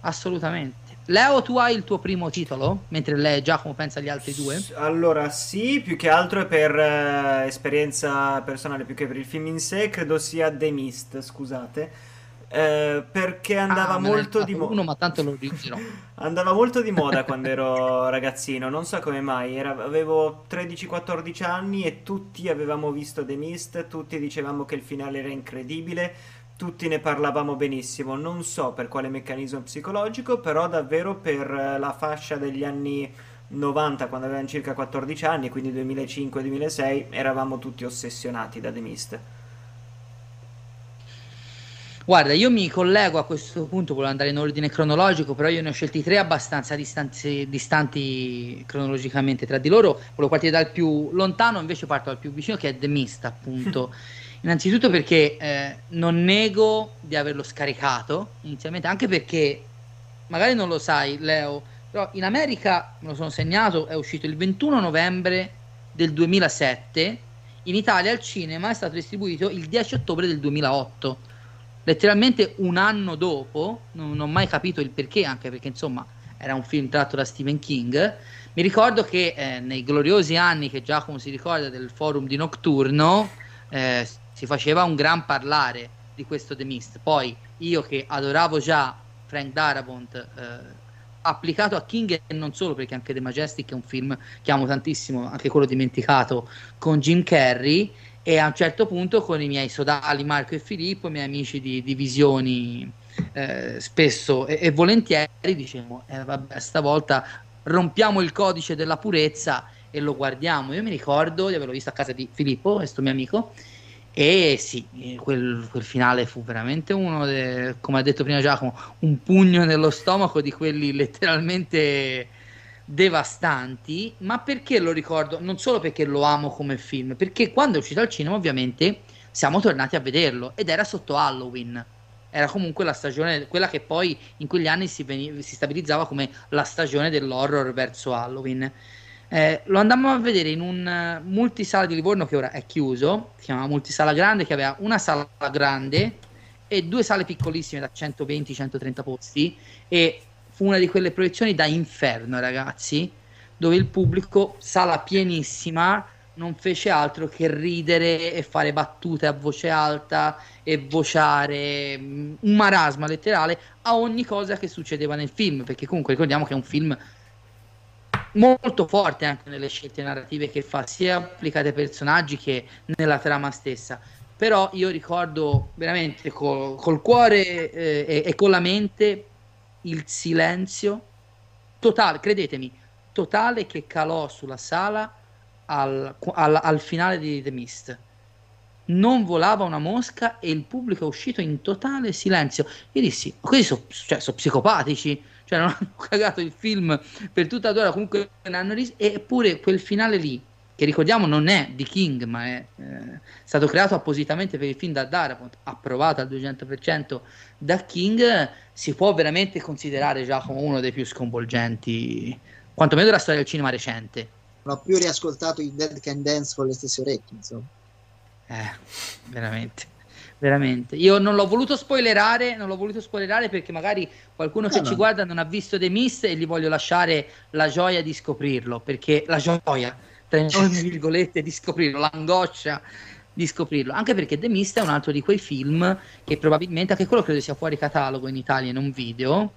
Assolutamente. Leo, tu hai il tuo primo titolo? Mentre lei, Giacomo, pensa agli altri due? Allora, sì, più che altro è per eh, esperienza personale, più che per il film in sé, credo sia The Mist, scusate. Eh, perché andava Ah, molto di moda. uno, ma tanto lo [LAUGHS] ridirò. Andava molto di moda quando ero ragazzino, non so come mai, era- avevo 13-14 anni e tutti avevamo visto The Mist, tutti dicevamo che il finale era incredibile, tutti ne parlavamo benissimo, non so per quale meccanismo psicologico, però davvero per eh, la fascia degli anni 90, quando avevamo circa 14 anni, quindi 2005-2006, eravamo tutti ossessionati da The Mist. Guarda, io mi collego a questo punto, volevo andare in ordine cronologico, però io ne ho scelti tre abbastanza distanzi, distanti cronologicamente tra di loro. Volevo partire dal più lontano, invece parto dal più vicino, che è The Mist, appunto. [LAUGHS] Innanzitutto perché eh, non nego di averlo scaricato inizialmente, anche perché magari non lo sai, Leo, però in America, me lo sono segnato, è uscito il 21 novembre del 2007, in Italia al cinema è stato distribuito il 10 ottobre del 2008 letteralmente un anno dopo, non, non ho mai capito il perché, anche perché insomma era un film tratto da Stephen King. Mi ricordo che eh, nei gloriosi anni che Giacomo si ricorda del forum di Nocturno eh, si faceva un gran parlare di questo The Mist. Poi io che adoravo già Frank Darabont, eh, applicato a King e non solo perché anche The Majestic è un film che amo tantissimo, anche quello dimenticato con Jim Carrey e a un certo punto con i miei sodali Marco e Filippo, i miei amici di divisioni eh, spesso e, e volentieri diciamo eh, vabbè stavolta rompiamo il codice della purezza e lo guardiamo io mi ricordo di averlo visto a casa di Filippo questo mio amico E sì, quel, quel finale fu veramente uno, de, come ha detto prima Giacomo, un pugno nello stomaco di quelli letteralmente devastanti. Ma perché lo ricordo? Non solo perché lo amo come film, perché quando è uscito al cinema, ovviamente siamo tornati a vederlo ed era sotto Halloween. Era comunque la stagione, quella che poi in quegli anni si, veniva, si stabilizzava come la stagione dell'horror verso Halloween. Eh, lo andammo a vedere in un uh, multisala di Livorno che ora è chiuso, si chiama Multisala Grande, che aveva una sala grande e due sale piccolissime da 120-130 posti e fu una di quelle proiezioni da inferno, ragazzi, dove il pubblico, sala pienissima, non fece altro che ridere e fare battute a voce alta e vociare mm, un marasma letterale a ogni cosa che succedeva nel film, perché comunque ricordiamo che è un film molto forte anche nelle scelte narrative che fa, sia applicate ai personaggi che nella trama stessa. Però io ricordo veramente col, col cuore eh, e, e con la mente il silenzio totale, credetemi, totale che calò sulla sala al, al, al, finale di The Mist. Non volava una mosca e il pubblico è uscito in totale silenzio. Io dissi: Questi sono cioè, so psicopatici, cioè non [LAUGHS] hanno cagato il film per tutta l'ora. Comunque, hanno ris- eppure quel finale lì, che ricordiamo non è di King, ma è eh, stato creato appositamente per il film da Darabont, approvato al 200% da King, si può veramente considerare già come uno dei più sconvolgenti, quantomeno della storia del cinema recente non ho più riascoltato i Dead Can Dance con le stesse orecchie, insomma. Eh, veramente. Veramente. Io non l'ho voluto spoilerare, non l'ho voluto spoilerare perché magari qualcuno che no, ci no. guarda non ha visto The Mist e gli voglio lasciare la gioia di scoprirlo, perché la gioia, tra enormi [LAUGHS] virgolette, di scoprirlo, l'angoscia di scoprirlo, anche perché The Mist è un altro di quei film che probabilmente, anche quello credo sia fuori catalogo in Italia in un video,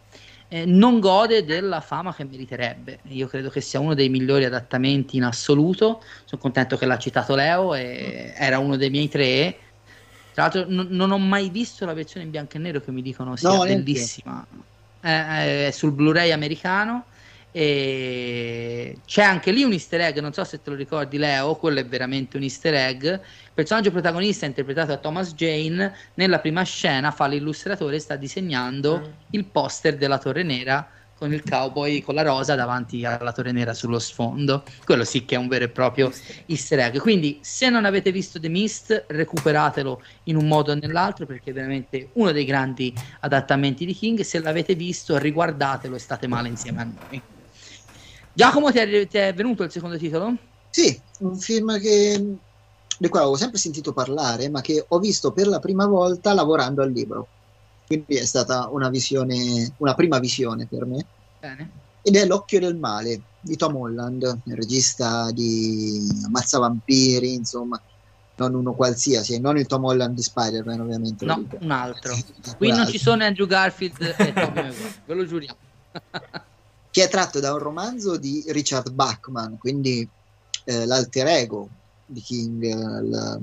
eh, non gode della fama che meriterebbe. Io credo che sia uno dei migliori adattamenti in assoluto. Sono contento che l'ha citato Leo, e era uno dei miei tre. Tra l'altro, n- non ho mai visto la versione in bianco e nero che mi dicono sia no, bellissima. È, è sul Blu-ray americano. E c'è anche lì un easter egg, non so se te lo ricordi Leo, quello è veramente un easter egg. Il personaggio protagonista interpretato da Thomas Jane, nella prima scena fa l'illustratore e sta disegnando mm. il poster della Torre Nera con il cowboy con la rosa davanti alla Torre Nera sullo sfondo. Quello sì che è un vero e proprio easter egg. Quindi se non avete visto The Mist, recuperatelo in un modo o nell'altro perché è veramente uno dei grandi adattamenti di King. Se l'avete visto, riguardatelo e state male insieme a noi. Giacomo, ti è, ti è venuto il secondo titolo? Sì, un film che, di cui avevo sempre sentito parlare, ma che ho visto per la prima volta lavorando al libro. Quindi è stata una visione, una prima visione per me. Bene. Ed è L'occhio del male di Tom Holland, il regista di Ammazza Vampiri, insomma, non uno qualsiasi, non il Tom Holland di Spider-Man, ovviamente. No, un altro. Qui non ci sono Andrew Garfield e Tom Holland, ve lo giuriamo. [LAUGHS] che è tratto da un romanzo di Richard Bachman, quindi eh, l'alter ego di King, l-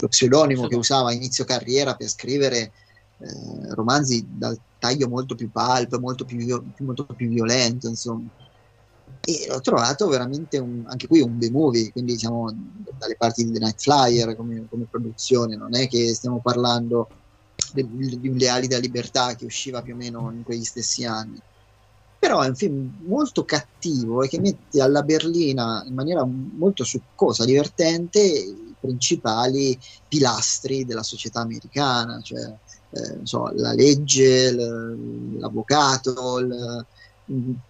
lo pseudonimo che usava a inizio carriera per scrivere eh, romanzi dal taglio molto più pulp, molto più, molto più violento, insomma. E l'ho trovato veramente un, anche qui un B-movie, quindi siamo dalle parti di The Night Flyer come, come produzione, non è che stiamo parlando di un Leali da Libertà che usciva più o meno in quegli stessi anni però è un film molto cattivo e che mette alla berlina in maniera molto succosa, divertente, i principali pilastri della società americana, cioè eh, so, la legge, l'avvocato, il,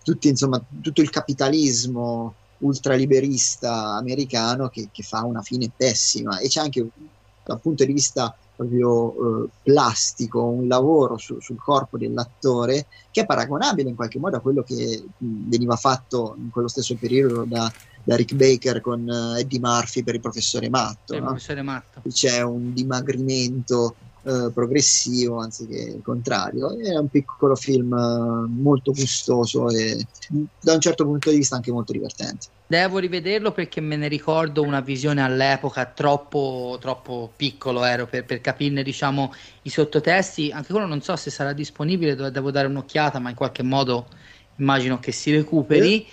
tutti, insomma, tutto il capitalismo ultraliberista americano che, che, fa una fine pessima e c'è anche dal punto di vista proprio eh, plastico, un lavoro su, sul corpo dell'attore che è paragonabile in qualche modo a quello che mh, veniva fatto in quello stesso periodo da, da Rick Baker con uh, Eddie Murphy per il professore Matto. Il no? professore Matto. C'è un dimagrimento uh, progressivo anziché il contrario. È un piccolo film uh, molto gustoso e da un certo punto di vista anche molto divertente. Devo rivederlo perché me ne ricordo una visione all'epoca troppo, troppo piccolo ero per, per capirne diciamo, i sottotesti. Anche quello non so se sarà disponibile, devo dare un'occhiata, ma in qualche modo immagino che si recuperi. Eh.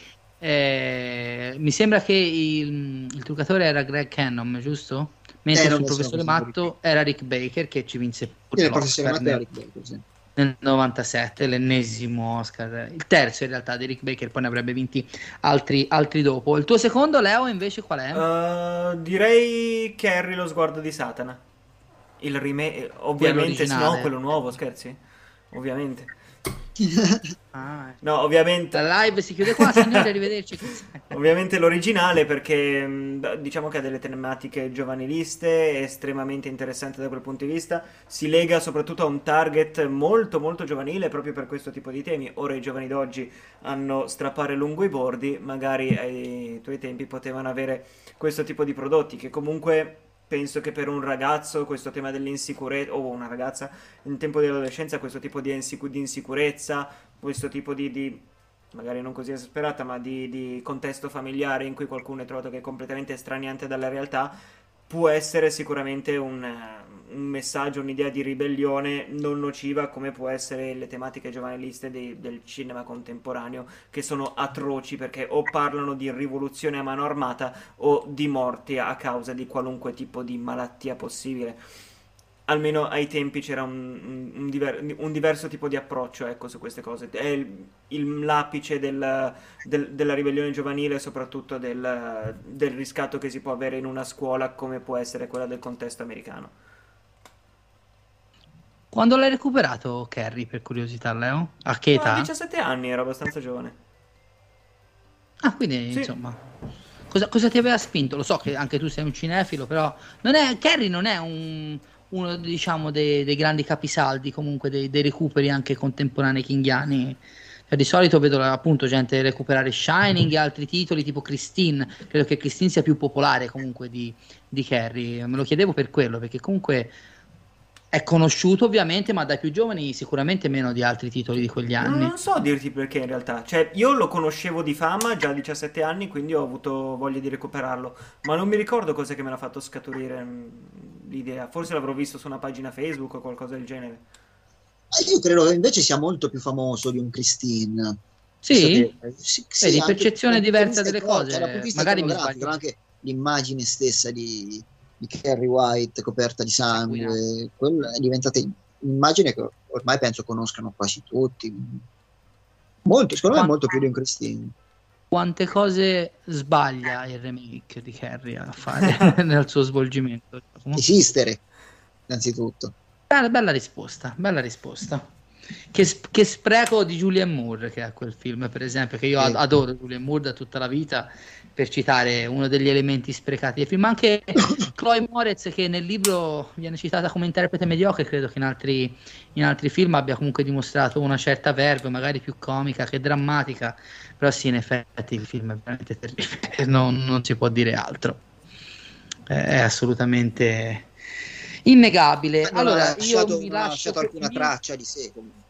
Eh, mi sembra che il, il truccatore era Greg Cannon, giusto? Mentre Eh, sul professore so Matto era Rick Baker che ci vinse il professore Matteo nel, Rick Baker, sì. nel 97, l'ennesimo Oscar, il terzo in realtà di Rick Baker, poi ne avrebbe vinti altri, altri dopo. Il tuo secondo, Leo, invece qual è? Uh, direi Carrie lo sguardo di Satana. Il remake, ovviamente, no, quello nuovo, scherzi? Ovviamente. [LAUGHS] Ah, No, ovviamente. la live si chiude qua, signori, [LAUGHS] arrivederci. Ovviamente l'originale perché mh, diciamo che ha delle tematiche giovaniliste, è estremamente interessante da quel punto di vista, si lega soprattutto a un target molto molto giovanile proprio per questo tipo di temi. Ora i giovani d'oggi hanno strappare lungo i bordi, magari ai tuoi tempi potevano avere questo tipo di prodotti che comunque penso che per un ragazzo questo tema dell'insicurezza o una ragazza in tempo di adolescenza questo tipo di, insicu- di insicurezza, questo tipo di, di magari non così esasperata, ma di, di contesto familiare in cui qualcuno è trovato che è completamente estraniante dalla realtà, può essere sicuramente un, un messaggio, un'idea di ribellione non nociva come può essere le tematiche giovaniliste dei- del cinema contemporaneo, che sono atroci perché o parlano di rivoluzione a mano armata o di morti a causa di qualunque tipo di malattia possibile. Almeno ai tempi c'era un, un- un diver- un diverso tipo di approccio, ecco, su queste cose. È il- il- l'apice del- del- della ribellione giovanile, soprattutto del, del riscatto che si può avere in una scuola come può essere quella del contesto americano. Quando l'hai recuperato, Carrie, per curiosità, Leo? A che Ma a età? 17 anni ero abbastanza giovane. Ah, quindi Sì. insomma, cosa, cosa ti aveva spinto? Lo so che anche tu sei un cinefilo, però non è, Carrie non è un- uno diciamo dei, dei grandi capisaldi, comunque dei, dei recuperi anche contemporanei kinghiani. Cioè, di solito vedo appunto gente recuperare Shining e altri titoli tipo Christine. Credo che Christine sia più popolare comunque di, di Carrie. Me lo chiedevo per quello, perché comunque è conosciuto ovviamente, ma dai più giovani sicuramente meno di altri titoli di quegli anni. Non so dirti perché in realtà. Cioè, io lo conoscevo di fama già a 17 anni, quindi ho avuto voglia di recuperarlo. Ma non mi ricordo cos'è che me l'ha fatto scaturire mm, l'idea. Forse l'avrò visto su una pagina Facebook o qualcosa del genere. Ma Io credo che invece sia molto più famoso di un Christine. Sì? Che- sì, sì, Vedi, percezione diversa delle cose, vista magari mi sbaglio. anche l'immagine stessa di, di Carrie White coperta di sangue, quella è diventata un'immagine che ormai penso conoscano quasi tutti. Molto, secondo me Quanto- molto più di un Christine. Quante cose sbaglia il remake di Carrie a fare [LAUGHS] nel suo svolgimento? Esistere, innanzitutto. Bella, bella risposta, bella risposta. Che, che spreco di Julian Moore che ha quel film, per esempio, che io ad- adoro Julian Moore da tutta la vita, per citare uno degli elementi sprecati del film. Anche [COUGHS] Chloe Moretz, che nel libro viene citata come interprete mediocre, credo che in altri, in altri film abbia comunque dimostrato una certa verve, magari più comica che drammatica. Però sì, in effetti il film è veramente terribile, [LAUGHS] non, non si può dire altro. È, assolutamente innegabile. Non allora, ha io lasciato, mi non ha lasciato alcuna mio- traccia di sé. comunque.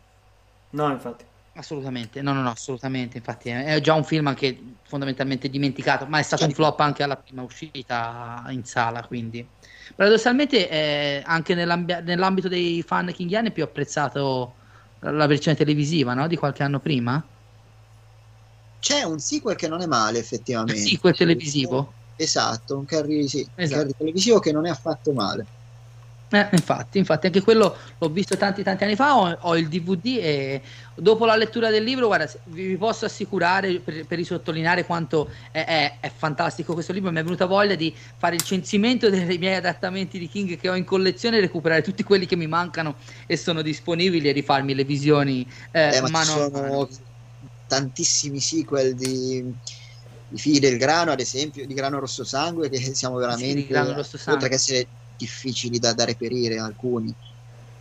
No, infatti. Assolutamente, no, no, no, assolutamente. Infatti, è, già un film anche fondamentalmente dimenticato, ma è stato un flop anche alla prima uscita in sala. Quindi, paradossalmente, eh, anche nell'ambi- nell'ambito dei fan kinghiani è più apprezzato la versione televisiva no? di qualche anno prima. C'è un sequel che non è male, effettivamente. Un sequel televisivo? Esatto, un Carrie, sì, Esatto. Carrie televisivo che non è affatto male. Eh, infatti, infatti, anche quello l'ho visto tanti tanti anni fa. Ho, ho il DVD e dopo la lettura del libro, guarda, vi, vi posso assicurare per, per risottolineare quanto è, è- è fantastico questo libro. Mi è venuta voglia di fare il censimento dei miei adattamenti di King che ho in collezione, recuperare tutti quelli che mi mancano e sono disponibili e rifarmi le visioni eh, Eh, mano a mano. Tantissimi sequel di, di Figli del Grano, ad esempio, di Grano Rosso Sangue, che siamo veramente, Sangue. oltre che essere difficili da, da reperire, alcuni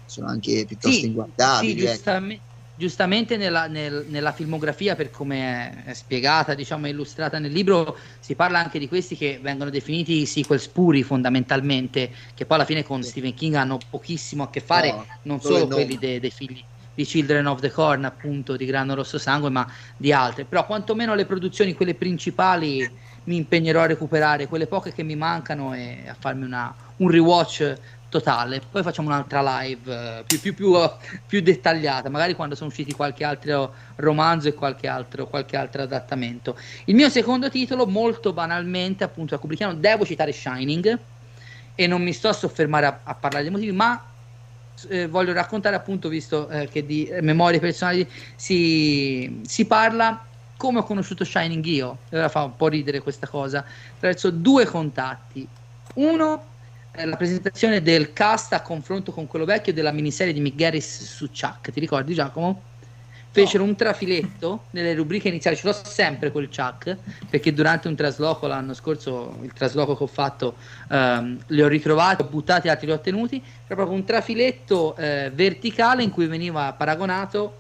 sono anche piuttosto Sì, inguardabili. sì, ecco. giustame- giustamente nella, nel- nella filmografia, per come è, spiegata, diciamo, illustrata nel libro, si parla anche di questi che vengono definiti sequel spuri fondamentalmente, che poi alla fine con Sì. Stephen King hanno pochissimo a che fare, No, non solo quelli de- dei figli di Children of the Corn, appunto, di Grano Rosso Sangue, ma di altre. Però quantomeno le produzioni, quelle principali, mi impegnerò a recuperare, quelle poche che mi mancano e a farmi una- un rewatch totale. Poi facciamo un'altra live eh, più, più, più, [LAUGHS] più dettagliata, magari quando sono usciti qualche altro romanzo e qualche altro, qualche altro adattamento. Il mio secondo titolo, molto banalmente, appunto, a Kubrickiano, devo citare Shining e non mi sto a soffermare a, a parlare dei motivi, ma eh, voglio raccontare appunto, visto eh, che di memorie personali si, si parla, come ho conosciuto Shining io. Ora fa un po' ridere questa cosa, attraverso due contatti. Uno la presentazione del cast a confronto con quello vecchio della miniserie di Mick Garris su Chuck. Ti ricordi, Giacomo? Fecero un trafiletto nelle rubriche iniziali. Ce l'ho sempre quel Chuck perché durante un trasloco l'anno scorso, il trasloco che ho fatto, ehm, li ho ritrovati, ho buttati, altri li ho tenuti. Era proprio un trafiletto eh, verticale in cui veniva paragonato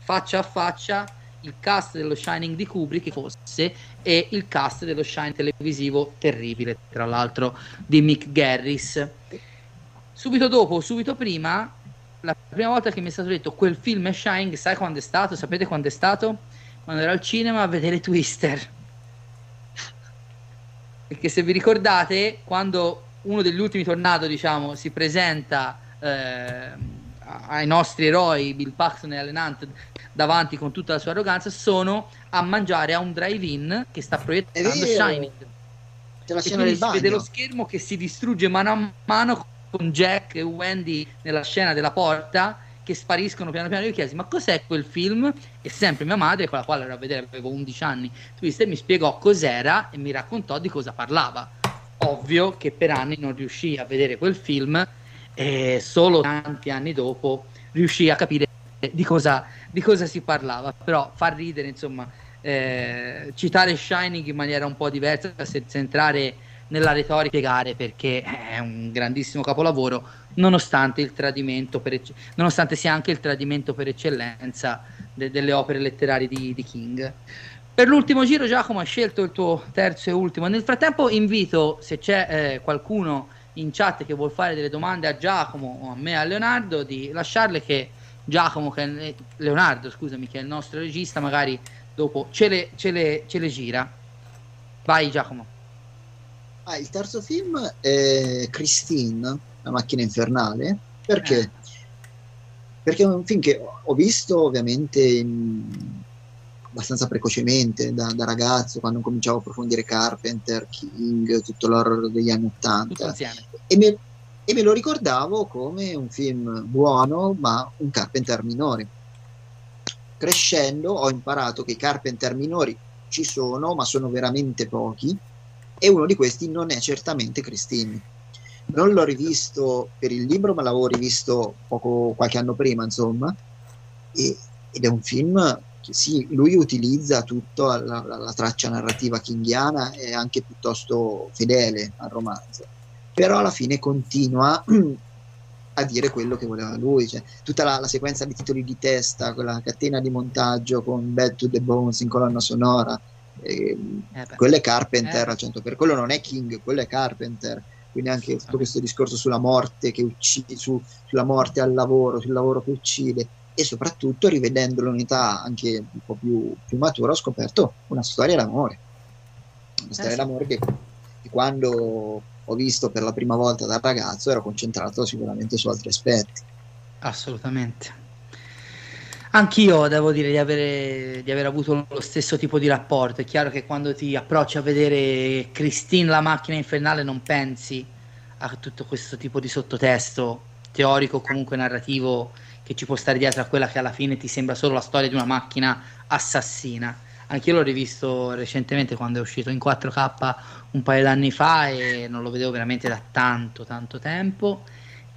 faccia a faccia il cast dello Shining di Kubrick fosse e il cast dello Shining televisivo terribile, tra l'altro di Mick Garris. Subito dopo, subito prima, la prima volta che mi è stato detto quel film è Shining, sai quando è stato? Sapete quando è stato? Quando ero al cinema a vedere Twister. [LAUGHS] Perché se vi ricordate, quando uno degli ultimi tornado, diciamo, si presenta eh, ai nostri eroi, Bill Paxton e Alan Hunt, davanti con tutta la sua arroganza, sono a mangiare a un drive-in che sta proiettando Shining. C'è la scena del si vede lo schermo che si distrugge mano a mano con Jack e Wendy nella scena della porta che spariscono piano piano. Io chiesi, ma cos'è quel film? E sempre mia madre, con la quale ero a vedere, avevo 11 anni, Twister mi spiegò cos'era e mi raccontò di cosa parlava. Ovvio che per anni non riuscì a vedere quel film e solo tanti anni dopo riuscì a capire di cosa, di cosa si parlava, però fa ridere, insomma, eh, citare Shining in maniera un po' diversa senza entrare nella retorica spiegare perché è un grandissimo capolavoro nonostante il tradimento per nonostante sia anche il tradimento per eccellenza de- delle opere letterarie di, di King per l'ultimo giro Giacomo hai scelto il tuo terzo e ultimo nel frattempo invito se c'è eh, qualcuno in chat che vuol fare delle domande a Giacomo o a me a Leonardo di lasciarle che Giacomo, che è, Leonardo, scusami, che è il nostro regista, magari dopo ce le, ce le, ce le gira. Vai Giacomo. Ah, il terzo film è Christine, la macchina infernale. Perché? Eh. Perché è un film che ho visto ovviamente in... abbastanza precocemente da, da, ragazzo, quando cominciavo a approfondire Carpenter, King, tutto l'horror degli anni Ottanta. E mi, e me lo ricordavo come un film buono, ma un Carpenter minore. Crescendo ho imparato che i Carpenter minori ci sono, ma sono veramente pochi, e uno di questi non è certamente Christine. Non l'ho rivisto per il libro, ma l'avevo rivisto poco, qualche anno prima, insomma, e, ed è un film che sì, lui utilizza tutta la, la, la traccia narrativa kingiana e anche piuttosto fedele al romanzo però alla fine continua [CLEARS THROAT] a dire quello che voleva lui, cioè, tutta la, la, sequenza di titoli di testa, quella catena di montaggio con Bad to the Bones in colonna sonora, eh, eh quello è Carpenter eh. al 100%, per quello non è King, quello è Carpenter, quindi anche tutto questo discorso sulla morte che uccide, su, sulla morte al lavoro, sul lavoro che uccide e soprattutto rivedendo l'unità anche un po' più, più matura ho scoperto una storia d'amore, una storia sì. d'amore che, che quando ho visto per la prima volta da ragazzo ero concentrato sicuramente su altri aspetti. Assolutamente. Anch'io devo dire di avere, di aver avuto lo stesso tipo di rapporto. È chiaro che quando ti approcci a vedere Christine la macchina infernale non pensi a tutto questo tipo di sottotesto teorico o comunque narrativo che ci può stare dietro a quella che alla fine ti sembra solo la storia di una macchina assassina Anch'io l'ho rivisto recentemente quando è uscito in 4K un paio d'anni fa e non lo vedevo veramente da tanto tanto tempo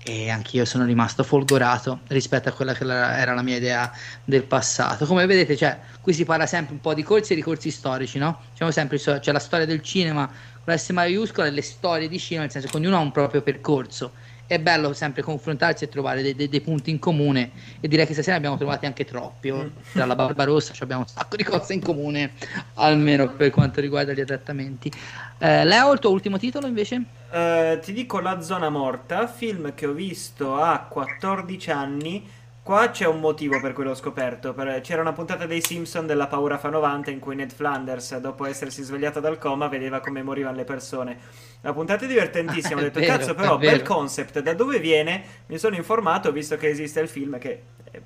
e anch'io sono rimasto folgorato rispetto a quella che era la mia idea del passato. Come vedete, cioè, qui si parla sempre un po' di corsi e ricorsi storici, no? Diciamo sempre, c'è la storia del cinema con la S maiuscola e le storie di cinema, nel senso che ognuno ha un proprio percorso è bello sempre confrontarsi e trovare dei, dei, dei, punti in comune e direi che stasera abbiamo trovati anche troppi oh. tra la Barbarossa abbiamo un sacco di cose in comune almeno per quanto riguarda gli adattamenti eh, Leo il tuo ultimo titolo invece? Uh, ti dico La zona morta film che ho visto a 14 anni Qua c'è un motivo per cui l'ho scoperto. Per- C'era una puntata dei Simpson della paura fa 90 in cui Ned Flanders, dopo essersi svegliato dal coma, vedeva come morivano le persone. La puntata è divertentissima. [LAUGHS] Ho È detto, vero, cazzo, è però, vero. bel concept. Da dove viene? Mi sono informato, visto che esiste il film che. eh,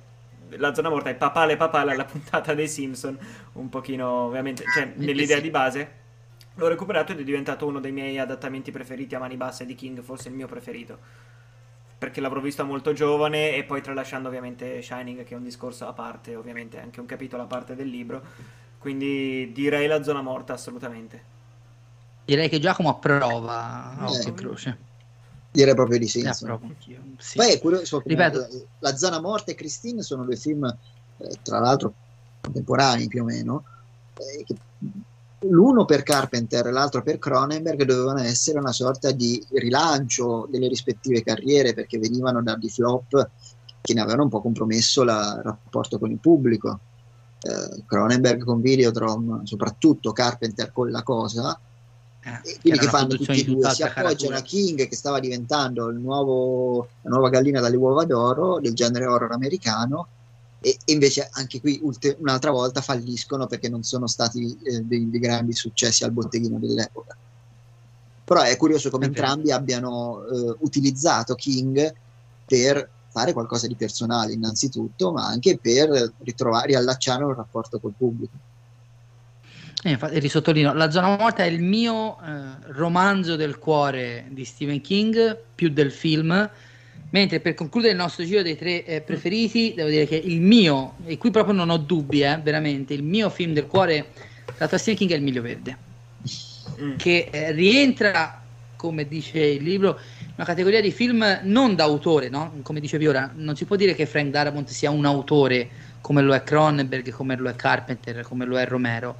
La zona morta è papale papale alla puntata dei Simpson. Un pochino, ovviamente, cioè, nell'idea sì. di base. L'ho recuperato ed è diventato uno dei miei adattamenti preferiti a mani basse di King, forse il mio preferito perché l'avrò visto molto giovane e poi tralasciando ovviamente Shining che è un discorso a parte, ovviamente anche un capitolo a parte del libro. Quindi direi la zona morta assolutamente. Direi che Giacomo approva occhio Eh. croce. Direi proprio di sì. Sì. Poi è curioso Ripeto. la, la Zona Morta e Christine sono due film, eh, tra l'altro, contemporanei più o meno, eh, che l'uno per Carpenter e l'altro per Cronenberg dovevano essere una sorta di rilancio delle rispettive carriere perché venivano da di flop che ne avevano un po' compromesso la- il rapporto con il pubblico. Eh, Cronenberg con Videodrome, soprattutto Carpenter con La Cosa, Eh, quindi che fanno tutti e due, si appoggiano a. King che stava diventando il nuovo, la nuova gallina dalle uova d'oro del genere horror americano e, e invece anche qui un'altra volta falliscono perché non sono stati eh, dei, dei grandi successi al botteghino dell'epoca. Però è curioso come entrambi abbiano eh, utilizzato King per fare qualcosa di personale innanzitutto, ma anche per ritrovare, riallacciare un rapporto col pubblico. Eh, infatti, risottolineo, La zona morta è il mio eh, romanzo del cuore di Stephen King, più del film. Mentre per concludere il nostro giro dei tre eh, preferiti, devo dire che il mio, e qui proprio non ho dubbi, eh, veramente, il mio film del cuore tratto da Stephen King è Il Miglio Verde, Mm. che eh, rientra, come dice il libro, in una categoria di film non da autore, no? come dicevi ora, non si può dire che Frank Darabont sia un autore come lo è Cronenberg, come lo è Carpenter, come lo è Romero.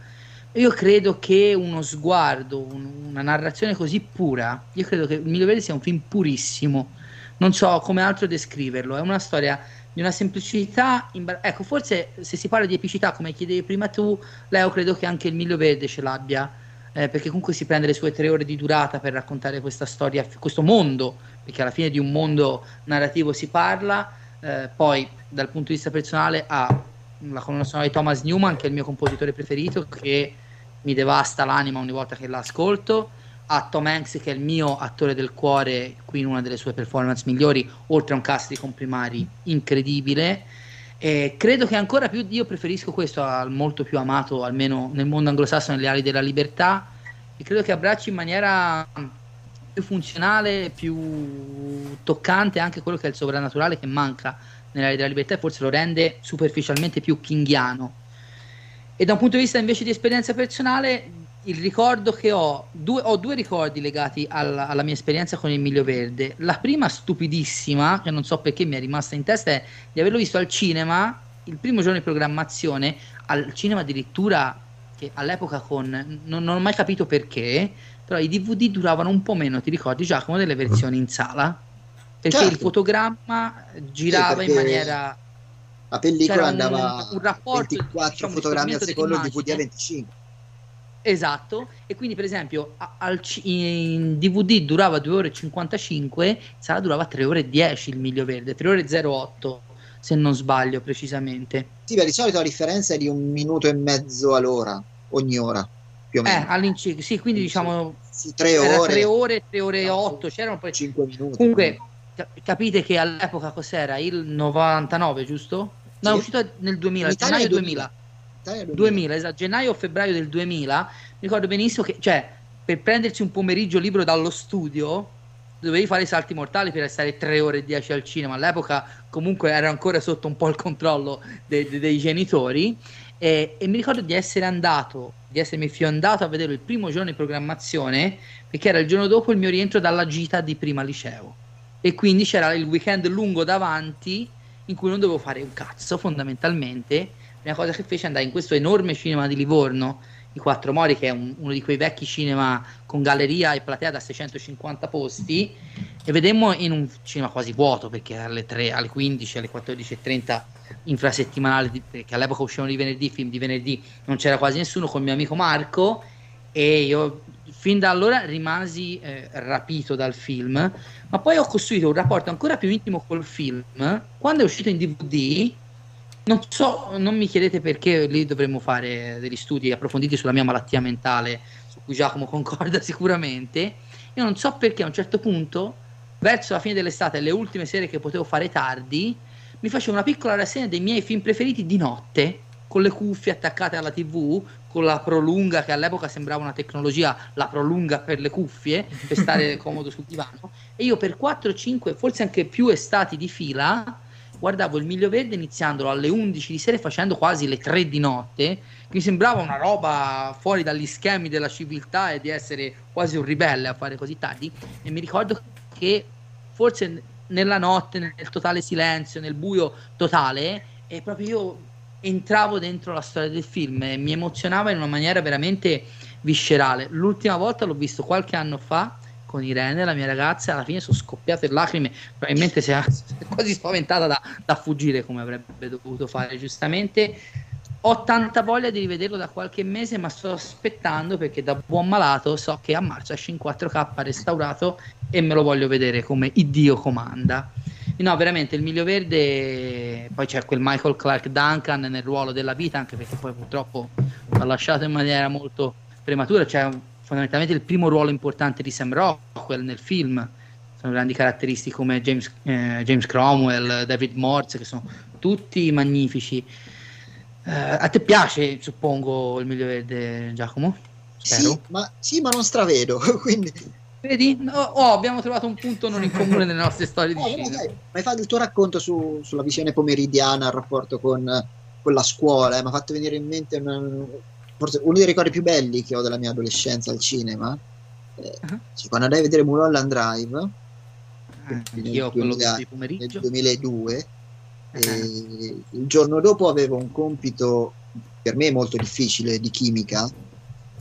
Io credo che uno sguardo, un- una narrazione così pura, io credo che Il Miglio Verde sia un film purissimo. Non so come altro descriverlo. È una storia di una semplicità. imbar- ecco, forse se si parla di epicità, come chiedevi prima tu, Leo, credo che anche Il Miglio Verde ce l'abbia. eh, perché comunque si prende le sue tre ore di durata per raccontare questa storia, questo mondo, perché alla fine di un mondo narrativo si parla. eh, poi, dal punto di vista personale, ha la colonna di Thomas Newman, che è il mio compositore preferito, che mi devasta l'anima ogni volta che l'ascolto. A Tom Hanks, che è il mio attore del cuore, qui in una delle sue performance migliori, oltre a un cast di comprimari incredibile. E credo che ancora più io preferisco questo al molto più amato, almeno nel mondo anglosassone, Le ali della libertà. E credo che abbracci in maniera più funzionale, più toccante anche quello che è il sovrannaturale che manca nelle ali della libertà e forse lo rende superficialmente più kinghiano. E da un punto di vista invece di esperienza personale, il ricordo che ho, due, ho due ricordi legati alla, alla mia esperienza con il Miglio Verde. La prima stupidissima, che non so perché mi è rimasta in testa, è di averlo visto al cinema il primo giorno di programmazione, al cinema addirittura che all'epoca con non, non ho mai capito perché, però i DVD duravano un po' meno, ti ricordi Giacomo, delle versioni in sala? Perché Certo. il fotogramma girava in perché maniera La pellicola C'era un- andava un rapporto, 24 diciamo, di fotogrammi al secondo, il DVD a dell'immagine. 25. Esatto, e quindi per esempio al in DVD durava 2 ore e 55, in sala durava 3 ore e 10 il miglio verde, 3 ore e 08 se non sbaglio precisamente. Sì, beh, di solito la differenza è di un minuto e mezzo all'ora, ogni ora, più o Eh, meno. all'incirca, sì, quindi diciamo Sì, tre ore, 3 ore, 3 ore e No, 8, c'erano poi 5 minuti. Comunque ca- capite che all'epoca cos'era? Il 99, giusto? No, è Sì. uscito nel 2000, In Italia gennaio è 2000. Italia 2000, esatto, gennaio o febbraio del 2000, mi ricordo benissimo che, cioè, per prendersi un pomeriggio libero dallo studio, dovevi fare i salti mortali per stare 3 ore e 10 al cinema. All'epoca comunque era ancora sotto un po' il controllo de- de- dei genitori e, e mi ricordo di essere andato, di essermi fiondato a vedere il primo giorno di programmazione, perché era il giorno dopo il mio rientro dalla gita di prima liceo. E quindi c'era il weekend lungo davanti in cui non dovevo fare un cazzo fondamentalmente prima cosa che fece andare in questo enorme cinema di Livorno, i Quattro Mori, che è un- uno di quei vecchi cinema con galleria e platea da 650 posti, e vedemmo in un cinema quasi vuoto, perché alle 3, alle 15, alle 14.30 infrasettimanale, perché all'epoca uscivano di venerdì, film di venerdì, non c'era quasi nessuno, con mio amico Marco, e io fin da allora rimasi eh, rapito dal film, ma poi ho costruito un rapporto ancora più intimo col film. Quando è uscito in DVD, non so, non mi chiedete perché lì dovremmo fare degli studi approfonditi sulla mia malattia mentale, su cui Giacomo [LAUGHS] concorda sicuramente. Io non so perché a un certo punto, verso la fine dell'estate, le ultime sere che potevo fare tardi, mi facevo una piccola rassegna dei miei film preferiti di notte, con le cuffie attaccate alla TV, con la prolunga che all'epoca sembrava una tecnologia, la prolunga per le cuffie, per stare [LAUGHS] comodo sul divano. E io per 4, 5, forse anche più estati di fila, guardavo il Miglio Verde iniziandolo alle 11 di sera facendo quasi le 3 di notte, che mi sembrava una roba fuori dagli schemi della civiltà e di essere quasi un ribelle a fare così tardi. E mi ricordo che forse nella notte, nel totale silenzio, nel buio totale, e proprio io entravo dentro la storia del film e mi emozionava in una maniera veramente viscerale. L'ultima volta l'ho visto qualche anno fa con Irene, la mia ragazza, alla fine sono scoppiate in lacrime, probabilmente si è [LAUGHS] quasi spaventata da, da fuggire come avrebbe dovuto fare giustamente. Ho tanta voglia di rivederlo da qualche mese, ma sto aspettando perché da buon malato so che a marzo esce in 4K restaurato e me lo voglio vedere come Iddio comanda. No, veramente il miglio verde. Poi c'è quel Michael Clark Duncan nel ruolo della vita, anche perché poi purtroppo l'ha lasciato in maniera molto prematura. C'è fondamentalmente il primo ruolo importante di Sam Rockwell nel film. Sono grandi caratteristiche come James, eh, James Cromwell, David Morse, che sono tutti magnifici. Eh, a te piace, suppongo, il miglio verde, Giacomo? Sì ma, sì, ma non stravedo, [LAUGHS] quindi Vedi? No, oh, abbiamo trovato un punto non in comune nelle nostre storie di No, cinema. no, dai, ma hai fatto il tuo racconto su- sulla visione pomeridiana, il rapporto con, con la scuola, eh, mi ha fatto venire in mente una- forse uno dei ricordi più belli che ho della mia adolescenza al cinema. Eh, Ah. sì, quando andai a vedere Mulholland Drive Eh, nel Anch'io quello 2000 di pomeriggio. nel 2002, Eh. e il giorno dopo avevo un compito per me molto difficile di chimica,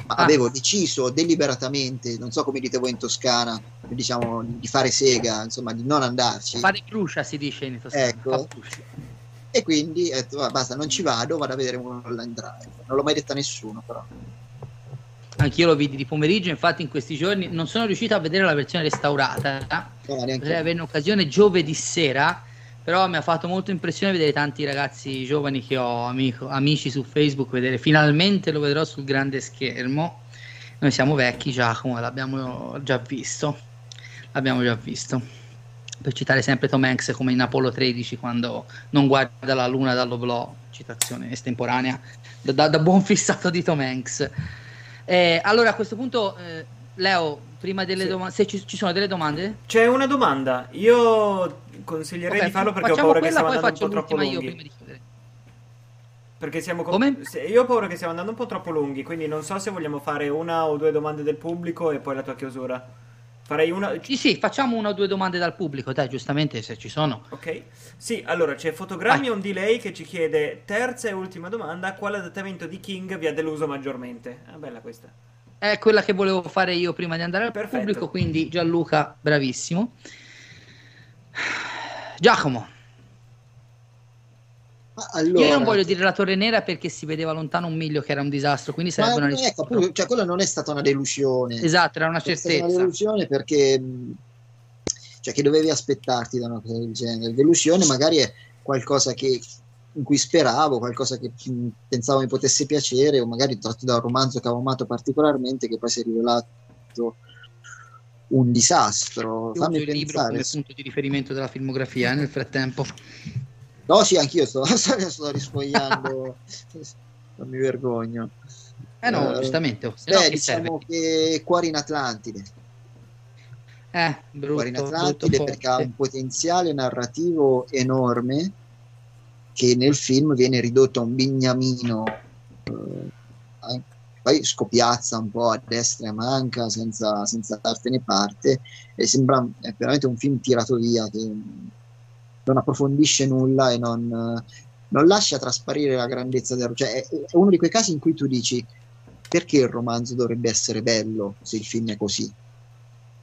ma Ah. avevo deciso deliberatamente, non so come dite voi in Toscana, diciamo di fare sega, insomma di non andarci. Fare cruscia si dice in Toscana. Ecco. E quindi ho detto, "Va, basta, non ci vado, vado a vedere Mulholland Drive. Non l'ho mai detto a nessuno, però. Anch'io lo vidi di pomeriggio, infatti in questi giorni non sono riuscito a vedere la versione restaurata. No, Potrei avere un'occasione giovedì sera, però mi ha fatto molto impressione vedere tanti ragazzi giovani che ho amico- amici su Facebook, vedere finalmente lo vedrò sul grande schermo. Noi siamo vecchi, Giacomo, l'abbiamo già visto. L'abbiamo già visto. Per citare sempre Tom Hanks come in Apollo 13 quando non guarda la luna dall'oblò, citazione estemporanea, da, da- da buon [LAUGHS] fissato di Tom Hanks. Eh, allora a questo punto, eh, Leo, prima delle Sì. domande, se ci, ci sono delle domande? C'è una domanda. Io consiglierei Ok, di farlo perché ho paura che quella, stiamo poi andando un po' faccio troppo l'ultima io lunghi. prima di chiudere. Perché siamo co- Come? se- Io ho paura che stiamo andando un po' troppo lunghi, quindi non so se vogliamo fare una o due domande del pubblico e poi la tua chiusura. Farei una. Sì, sì, facciamo una o due domande dal pubblico, dai, giustamente se ci sono. Ok. Sì, allora c'è Fotogrammi Vai. on delay che ci chiede terza e ultima domanda, quale adattamento di King vi ha deluso maggiormente? Ah, bella questa. È quella che volevo fare io prima di andare al Perfetto. pubblico, quindi Gianluca, bravissimo. Giacomo, allora, io non voglio dire la Torre Nera perché si vedeva lontano un miglio che era un disastro, quindi sarebbe una ecco, appunto, cioè, quella non è stata una delusione. Esatto, era una È stata una certezza. delusione perché cioè, che dovevi aspettarti da una cosa del genere. Delusione magari è qualcosa che, in cui speravo, qualcosa che pensavo mi potesse piacere, o magari tratto da un romanzo che avevo amato particolarmente, che poi si è rivelato un disastro. Fammi il libro pensare. come punto di riferimento della filmografia eh, nel frattempo. No, sì, anch'io sto, [LAUGHS] sto risfogliando, non mi vergogno. Eh no, Eh, giustamente, oh, se no Beh, che serve? diciamo che Cuori in Atlantide. Eh, brutto, Cuori in Atlantide perché ha un potenziale narrativo enorme che nel film viene ridotto a un bignamino eh, poi scopiazza un po' a destra e a manca senza, senza dartene parte e sembra è veramente un film tirato via che non approfondisce nulla e non, non lascia trasparire la grandezza del cioè è, uno di quei casi in cui tu dici perché il romanzo dovrebbe essere bello se il film è così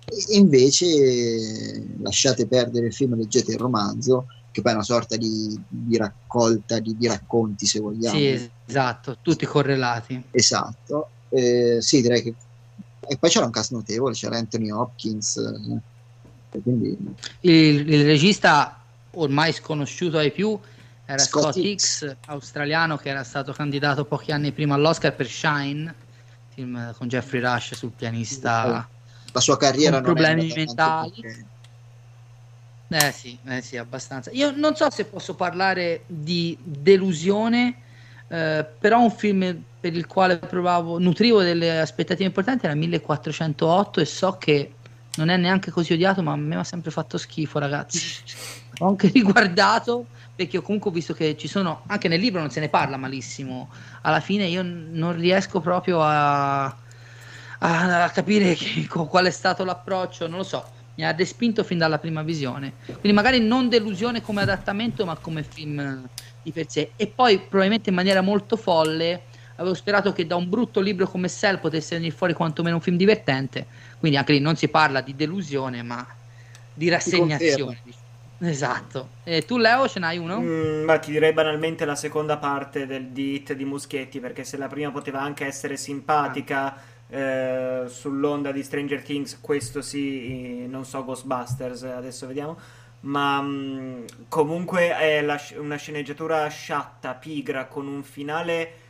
e invece lasciate perdere il film, leggete il romanzo, che poi è una sorta di, di raccolta di, di racconti, se vogliamo. Sì, esatto, tutti correlati. Esatto. Eh, sì, direi che E poi c'era un cast notevole, c'era Anthony Hopkins. eh, quindi Il, il regista ormai sconosciuto ai più era Scott Scott, Hicks, australiano che era stato candidato pochi anni prima all'Oscar per Shine, film con Jeffrey Rush sul pianista. la sua carriera Con problemi mentali. perché- Eh sì, eh sì, abbastanza. Io non so se posso parlare di delusione, eh, però un film per il quale provavo, nutrivo delle aspettative importanti era 1408 e so che non è neanche così odiato, ma a me mi ha sempre fatto schifo, ragazzi. [LAUGHS] Ho anche [LAUGHS] riguardato perché ho comunque visto che ci sono, anche nel libro non se ne parla malissimo. Alla fine io non riesco proprio a, a- a capire che- qual è stato l'approccio, non lo so. Mi ha respinto fin dalla prima visione. Quindi magari non delusione come adattamento, ma come film di per sé. E poi probabilmente in maniera molto folle avevo sperato che da un brutto libro come Cell potesse venire fuori quantomeno un film divertente. Quindi anche lì non si parla di delusione, ma di rassegnazione. Esatto. E tu Leo ce n'hai uno? Mm, ma ti direi banalmente la seconda parte del, di Hit di Muschetti, perché se la prima poteva anche essere simpatica eh, sull'onda di Stranger Things, questo sì, eh, non so Ghostbusters, adesso vediamo. Ma mm, comunque è la una sceneggiatura sciatta, pigra, con un finale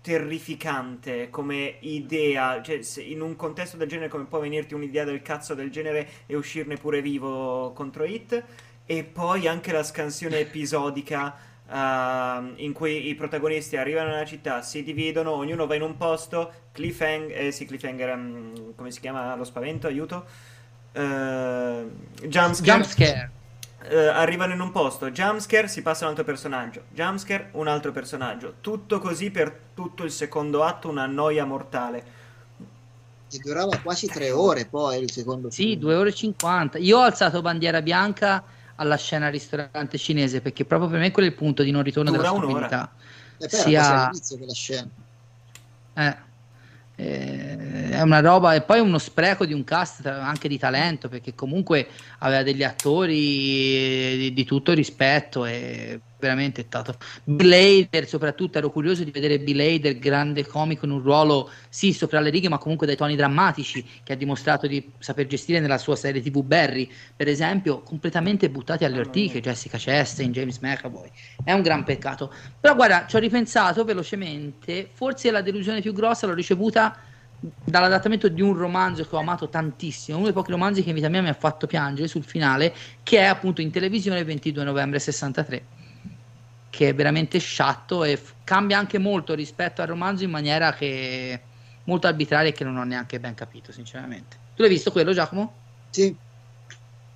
terrificante come idea. Cioè, in un contesto del genere, come può venirti un'idea del cazzo del genere e uscirne pure vivo contro Hit? E poi anche la scansione episodica ehm, in cui i protagonisti arrivano nella città, si dividono, ognuno va in un posto, cliffhanger, eh, sì, cliffhanger, ehm, come si chiama lo spavento, aiuto? Eh, jumpscare. Jumpscare. Eh, arrivano in un posto, jumpscare, si passa a un altro personaggio, jumpscare, un altro personaggio. Tutto così per tutto il secondo atto, una noia mortale. che durava quasi tre ore poi il secondo Sì, film. 2 ore e 50. Io ho alzato bandiera bianca alla scena ristorante cinese perché proprio per me quello è il punto di non ritorno Dura della stupidità. E era sia- quella scena. Eh, eh, è una roba e poi uno spreco di un cast anche di talento perché comunque aveva degli attori di, di tutto rispetto e veramente è stato. Bill Hader soprattutto ero curioso di vedere Bill Hader grande comico in un ruolo sì sopra le righe ma comunque dai toni drammatici che ha dimostrato di saper gestire nella sua serie tv Barry per esempio completamente buttati alle ortiche Jessica Chastain James McAvoy. È un gran peccato. Però guarda, ci ho ripensato velocemente, forse la delusione più grossa l'ho ricevuta dall'adattamento di un romanzo che ho amato tantissimo, uno dei pochi romanzi che in vita mia mi ha fatto piangere sul finale, che è appunto in televisione il 22 novembre 63, che è veramente sciatto e f- cambia anche molto rispetto al romanzo in maniera che molto arbitraria e che non ho neanche ben capito, sinceramente. Tu l'hai visto quello, Giacomo? Sì.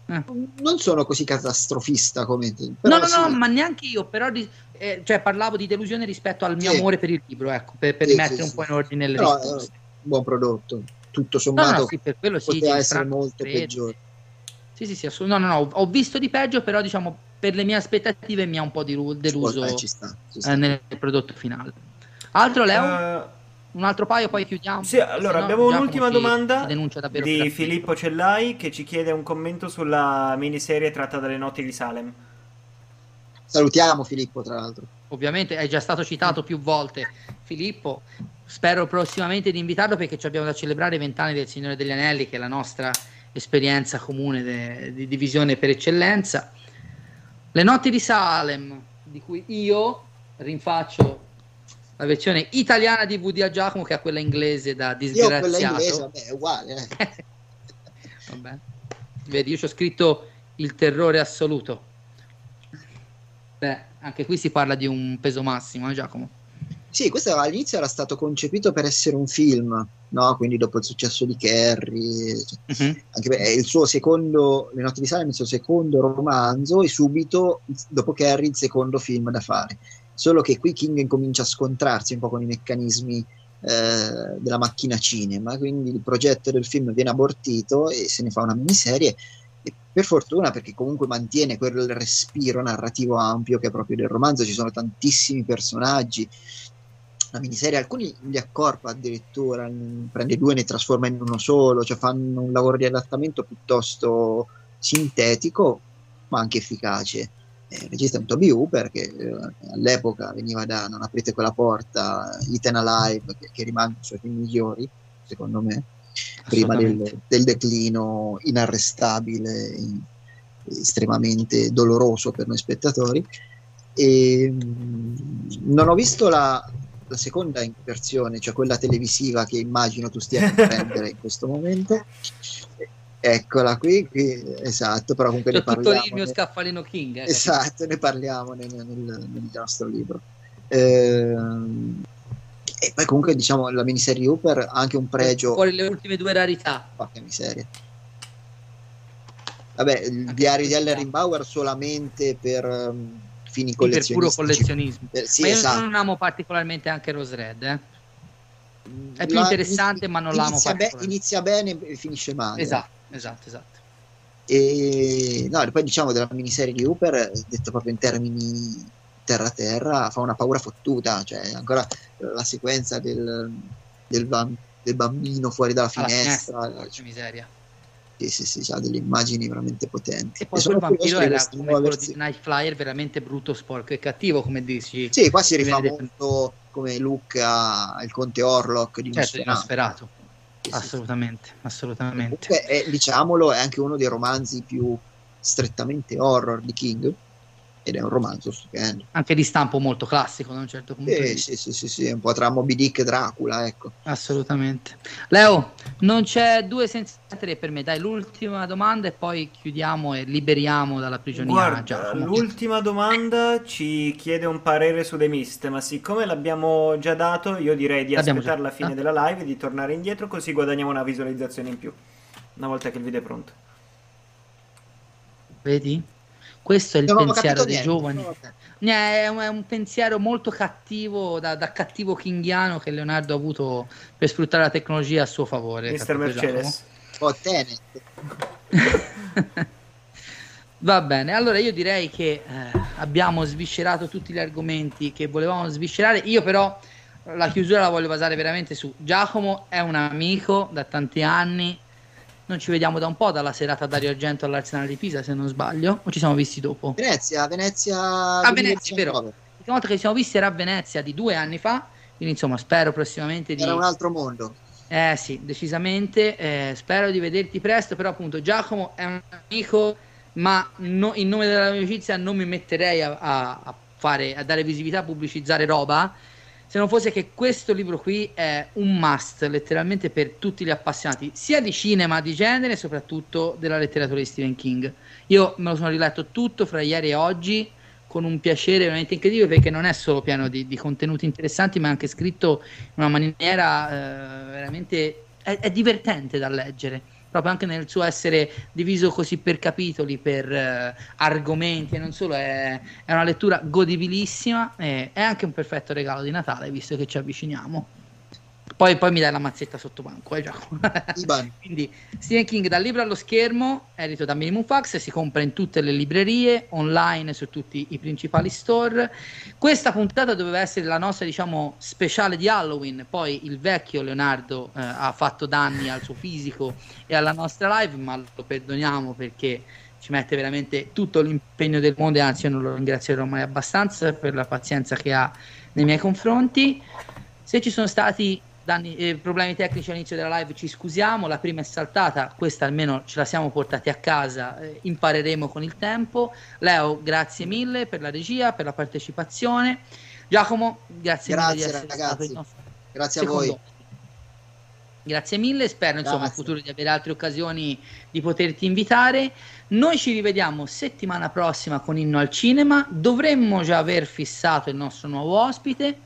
Eh. Non sono così catastrofista come te. no, no, no, sì. ma neanche io, però ri- eh, cioè, parlavo di delusione rispetto al mio Sì. amore per il libro, ecco, per, per Sì, rimettere sì, un po' in ordine le Però, risposte. eh, buon prodotto. Tutto No, sommato no, sì, per quello sì, poteva essere molto peggiore. Sì, sì, sì, assolut- no, no, no, ho visto di peggio, però diciamo per le mie aspettative mi ha un po' dilu- deluso ci sta, ci sta. eh, nel prodotto finale. Altro Leo? Eh, un altro paio, poi chiudiamo. Sì, allora no, abbiamo un'ultima domanda di. Filippo Cellai che ci chiede un commento sulla miniserie tratta dalle notti di Salem. Salutiamo Filippo, tra l'altro. Ovviamente è già stato citato più volte Filippo. Spero prossimamente di invitarlo perché ci abbiamo da celebrare i vent'anni del Signore degli Anelli, che è la nostra esperienza comune de- di divisione per eccellenza. Le notti di Salem, di cui io rinfaccio la versione italiana di Woody a Giacomo che è quella inglese da Io quella disgraziato. inglese, vabbè, è uguale. eh. [LAUGHS] Vabbè. Vedi, io ci ho scritto il terrore assoluto. Beh, anche qui si parla di un peso massimo, eh, Giacomo? Sì, questo all'inizio era stato concepito per essere un film, no? Quindi dopo il successo di Carrie, cioè, Mhm. anche perché è il suo secondo, Le notti di Salem, il suo secondo romanzo e subito dopo Carrie il secondo film da fare. Solo che qui King comincia a scontrarsi un po' con i meccanismi eh, della macchina cinema, quindi il progetto del film viene abortito e se ne fa una miniserie. E per fortuna, perché comunque mantiene quel respiro narrativo ampio che è proprio del romanzo, ci sono tantissimi personaggi. La miniserie, alcuni li accorpa addirittura, prende due e ne trasforma in uno solo, cioè fanno un lavoro di adattamento piuttosto sintetico, ma anche efficace. Eh, Il regista è un Toby Hooper che eh, all'epoca veniva da Non aprite quella porta, Eaten Alive, che, che rimane i suoi film migliori, secondo me. prima del, del declino inarrestabile, estremamente doloroso per noi spettatori. E, mh, non ho visto la, la seconda versione, cioè quella televisiva che immagino tu stia per [LAUGHS] prendere in questo momento. Eccola qui, qui, esatto, però comunque ne C'ho tutto parliamo. il mio scaffalino King. eh, Esatto, ne parliamo nel, nel- nel nostro libro. Ehm, e poi comunque diciamo la miniserie Hooper ha anche un pregio, Fuori le ultime due rarità. porca miseria. Vabbè, il diario di Heller Bauer solamente per ehm, fini Sì, per puro collezionismo. Eh, sì, ma io esatto. non amo particolarmente anche Rose Red. eh. È più La- interessante, ma non l'amo inizia, be- inizia bene e finisce male. Esatto, esatto, esatto. E no, poi diciamo della miniserie di Hooper, eh, detto proprio in termini terra terra, fa una paura fottuta, cioè ancora la sequenza del, del, bam- del bambino fuori dalla Alla finestra, finestra, porca miseria. Sì, sì, sì, ha delle immagini veramente potenti. E poi sono quel vampiro era come quello di. Night Flyer, veramente brutto, sporco e cattivo, come dici. Sì, qua si rifà molto come look al conte Orlock di Certo, Nosferatu. Assolutamente, assolutamente. Comunque è, diciamolo, è anche uno dei romanzi più strettamente horror di King ed è un romanzo stupendo. Anche di stampo molto classico da un certo punto di Eh, vista. sì, sì, sì, sì, un po' tra Moby Dick e Dracula, ecco. Assolutamente. Leo, non c'è due senza tre per me. Dai, l'ultima domanda e poi chiudiamo e liberiamo dalla prigionia Guarda, Giacomo. l'ultima domanda ci chiede un parere su The Mist, ma siccome l'abbiamo già dato, io direi di L'abbiamo aspettare già la fine della live e di tornare indietro, così guadagniamo una visualizzazione in più. Una volta che il video è pronto. Vedi? Questo è il Non pensiero dei niente, giovani. È un, è un pensiero molto cattivo, da, da cattivo kinghiano che Leonardo ha avuto per sfruttare la tecnologia a suo favore. Mr. capito, Mercedes. Oh, Tenet. [LAUGHS] Va bene, allora io direi che eh, abbiamo sviscerato tutti gli argomenti che volevamo sviscerare. Io però la chiusura la voglio basare veramente su Giacomo è un amico da tanti anni. Non ci vediamo da un po' dalla serata Dario Argento all'Arsenale di Pisa, se non sbaglio, o ci siamo visti dopo? Venezia, Venezia. A Venezia, 2019. vero. L'ultima volta che ci siamo visti era a Venezia di due anni fa, quindi insomma spero prossimamente di... Era un altro mondo. Eh sì, decisamente, eh, spero di vederti presto, però appunto Giacomo è un amico, ma no- in nome dell'amicizia non mi metterei a, a- a fare, a dare visibilità, a pubblicizzare roba, se non fosse che questo libro qui è un must letteralmente per tutti gli appassionati, sia di cinema di genere, soprattutto della letteratura di Stephen King. Io me lo sono riletto tutto fra ieri e oggi con un piacere veramente incredibile perché non è solo pieno di, di contenuti interessanti, ma è anche scritto in una maniera eh, veramente è, è divertente da leggere. Proprio anche nel suo essere diviso così per capitoli, per eh, argomenti e non solo, è, è una lettura godibilissima e è anche un perfetto regalo di Natale, visto che ci avviciniamo. Poi, poi mi dai la mazzetta sotto banco, eh Giacomo. [LAUGHS] Quindi Stephen King dal libro allo schermo, edito da Minimum Fax, si compra in tutte le librerie, online su tutti i principali store. Questa puntata doveva essere la nostra, diciamo, speciale di Halloween, poi il vecchio Leonardo eh, ha fatto danni al suo fisico e alla nostra live, ma lo perdoniamo perché ci mette veramente tutto l'impegno del mondo e anzi io non lo ringrazierò mai abbastanza per la pazienza che ha nei miei confronti. Se ci sono stati danni, eh, problemi tecnici all'inizio della live ci scusiamo, la prima è saltata, questa almeno ce la siamo portati a casa, eh, impareremo con il tempo. Leo, grazie mille per la regia, per la partecipazione. Giacomo, grazie, Grazie, mille di essere ragazzi. stato nostro Grazie a voi. Grazie mille, spero insomma in futuro di avere altre occasioni di poterti invitare. Noi ci rivediamo settimana prossima con Inno al Cinema. Dovremmo già aver fissato il nostro nuovo ospite.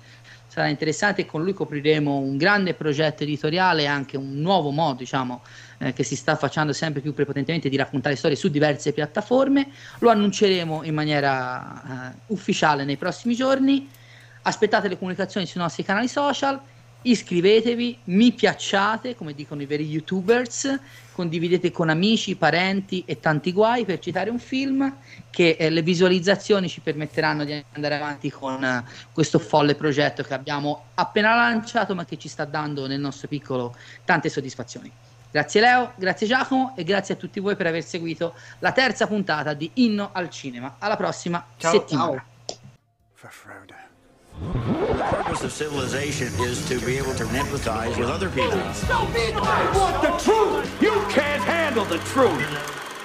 Sarà interessante e con lui copriremo un grande progetto editoriale e anche un nuovo modo, diciamo, eh, che si sta facendo sempre più prepotentemente di raccontare storie su diverse piattaforme. Lo annunceremo in maniera eh, ufficiale nei prossimi giorni. Aspettate le comunicazioni sui nostri canali social iscrivetevi, mi piacciate, come dicono i veri youtubers, condividete con amici, parenti e tanti guai per citare un film che eh, le visualizzazioni ci permetteranno di andare avanti con eh, questo folle progetto che abbiamo appena lanciato ma che ci sta dando nel nostro piccolo tante soddisfazioni. Grazie Leo, grazie Giacomo e grazie a tutti voi per aver seguito la terza puntata di Inno al Cinema. Alla prossima Ciao. settimana. Ciao. Frodo. purpose of civilization is to be able to empathize with other people. I want the truth! You can't handle the truth!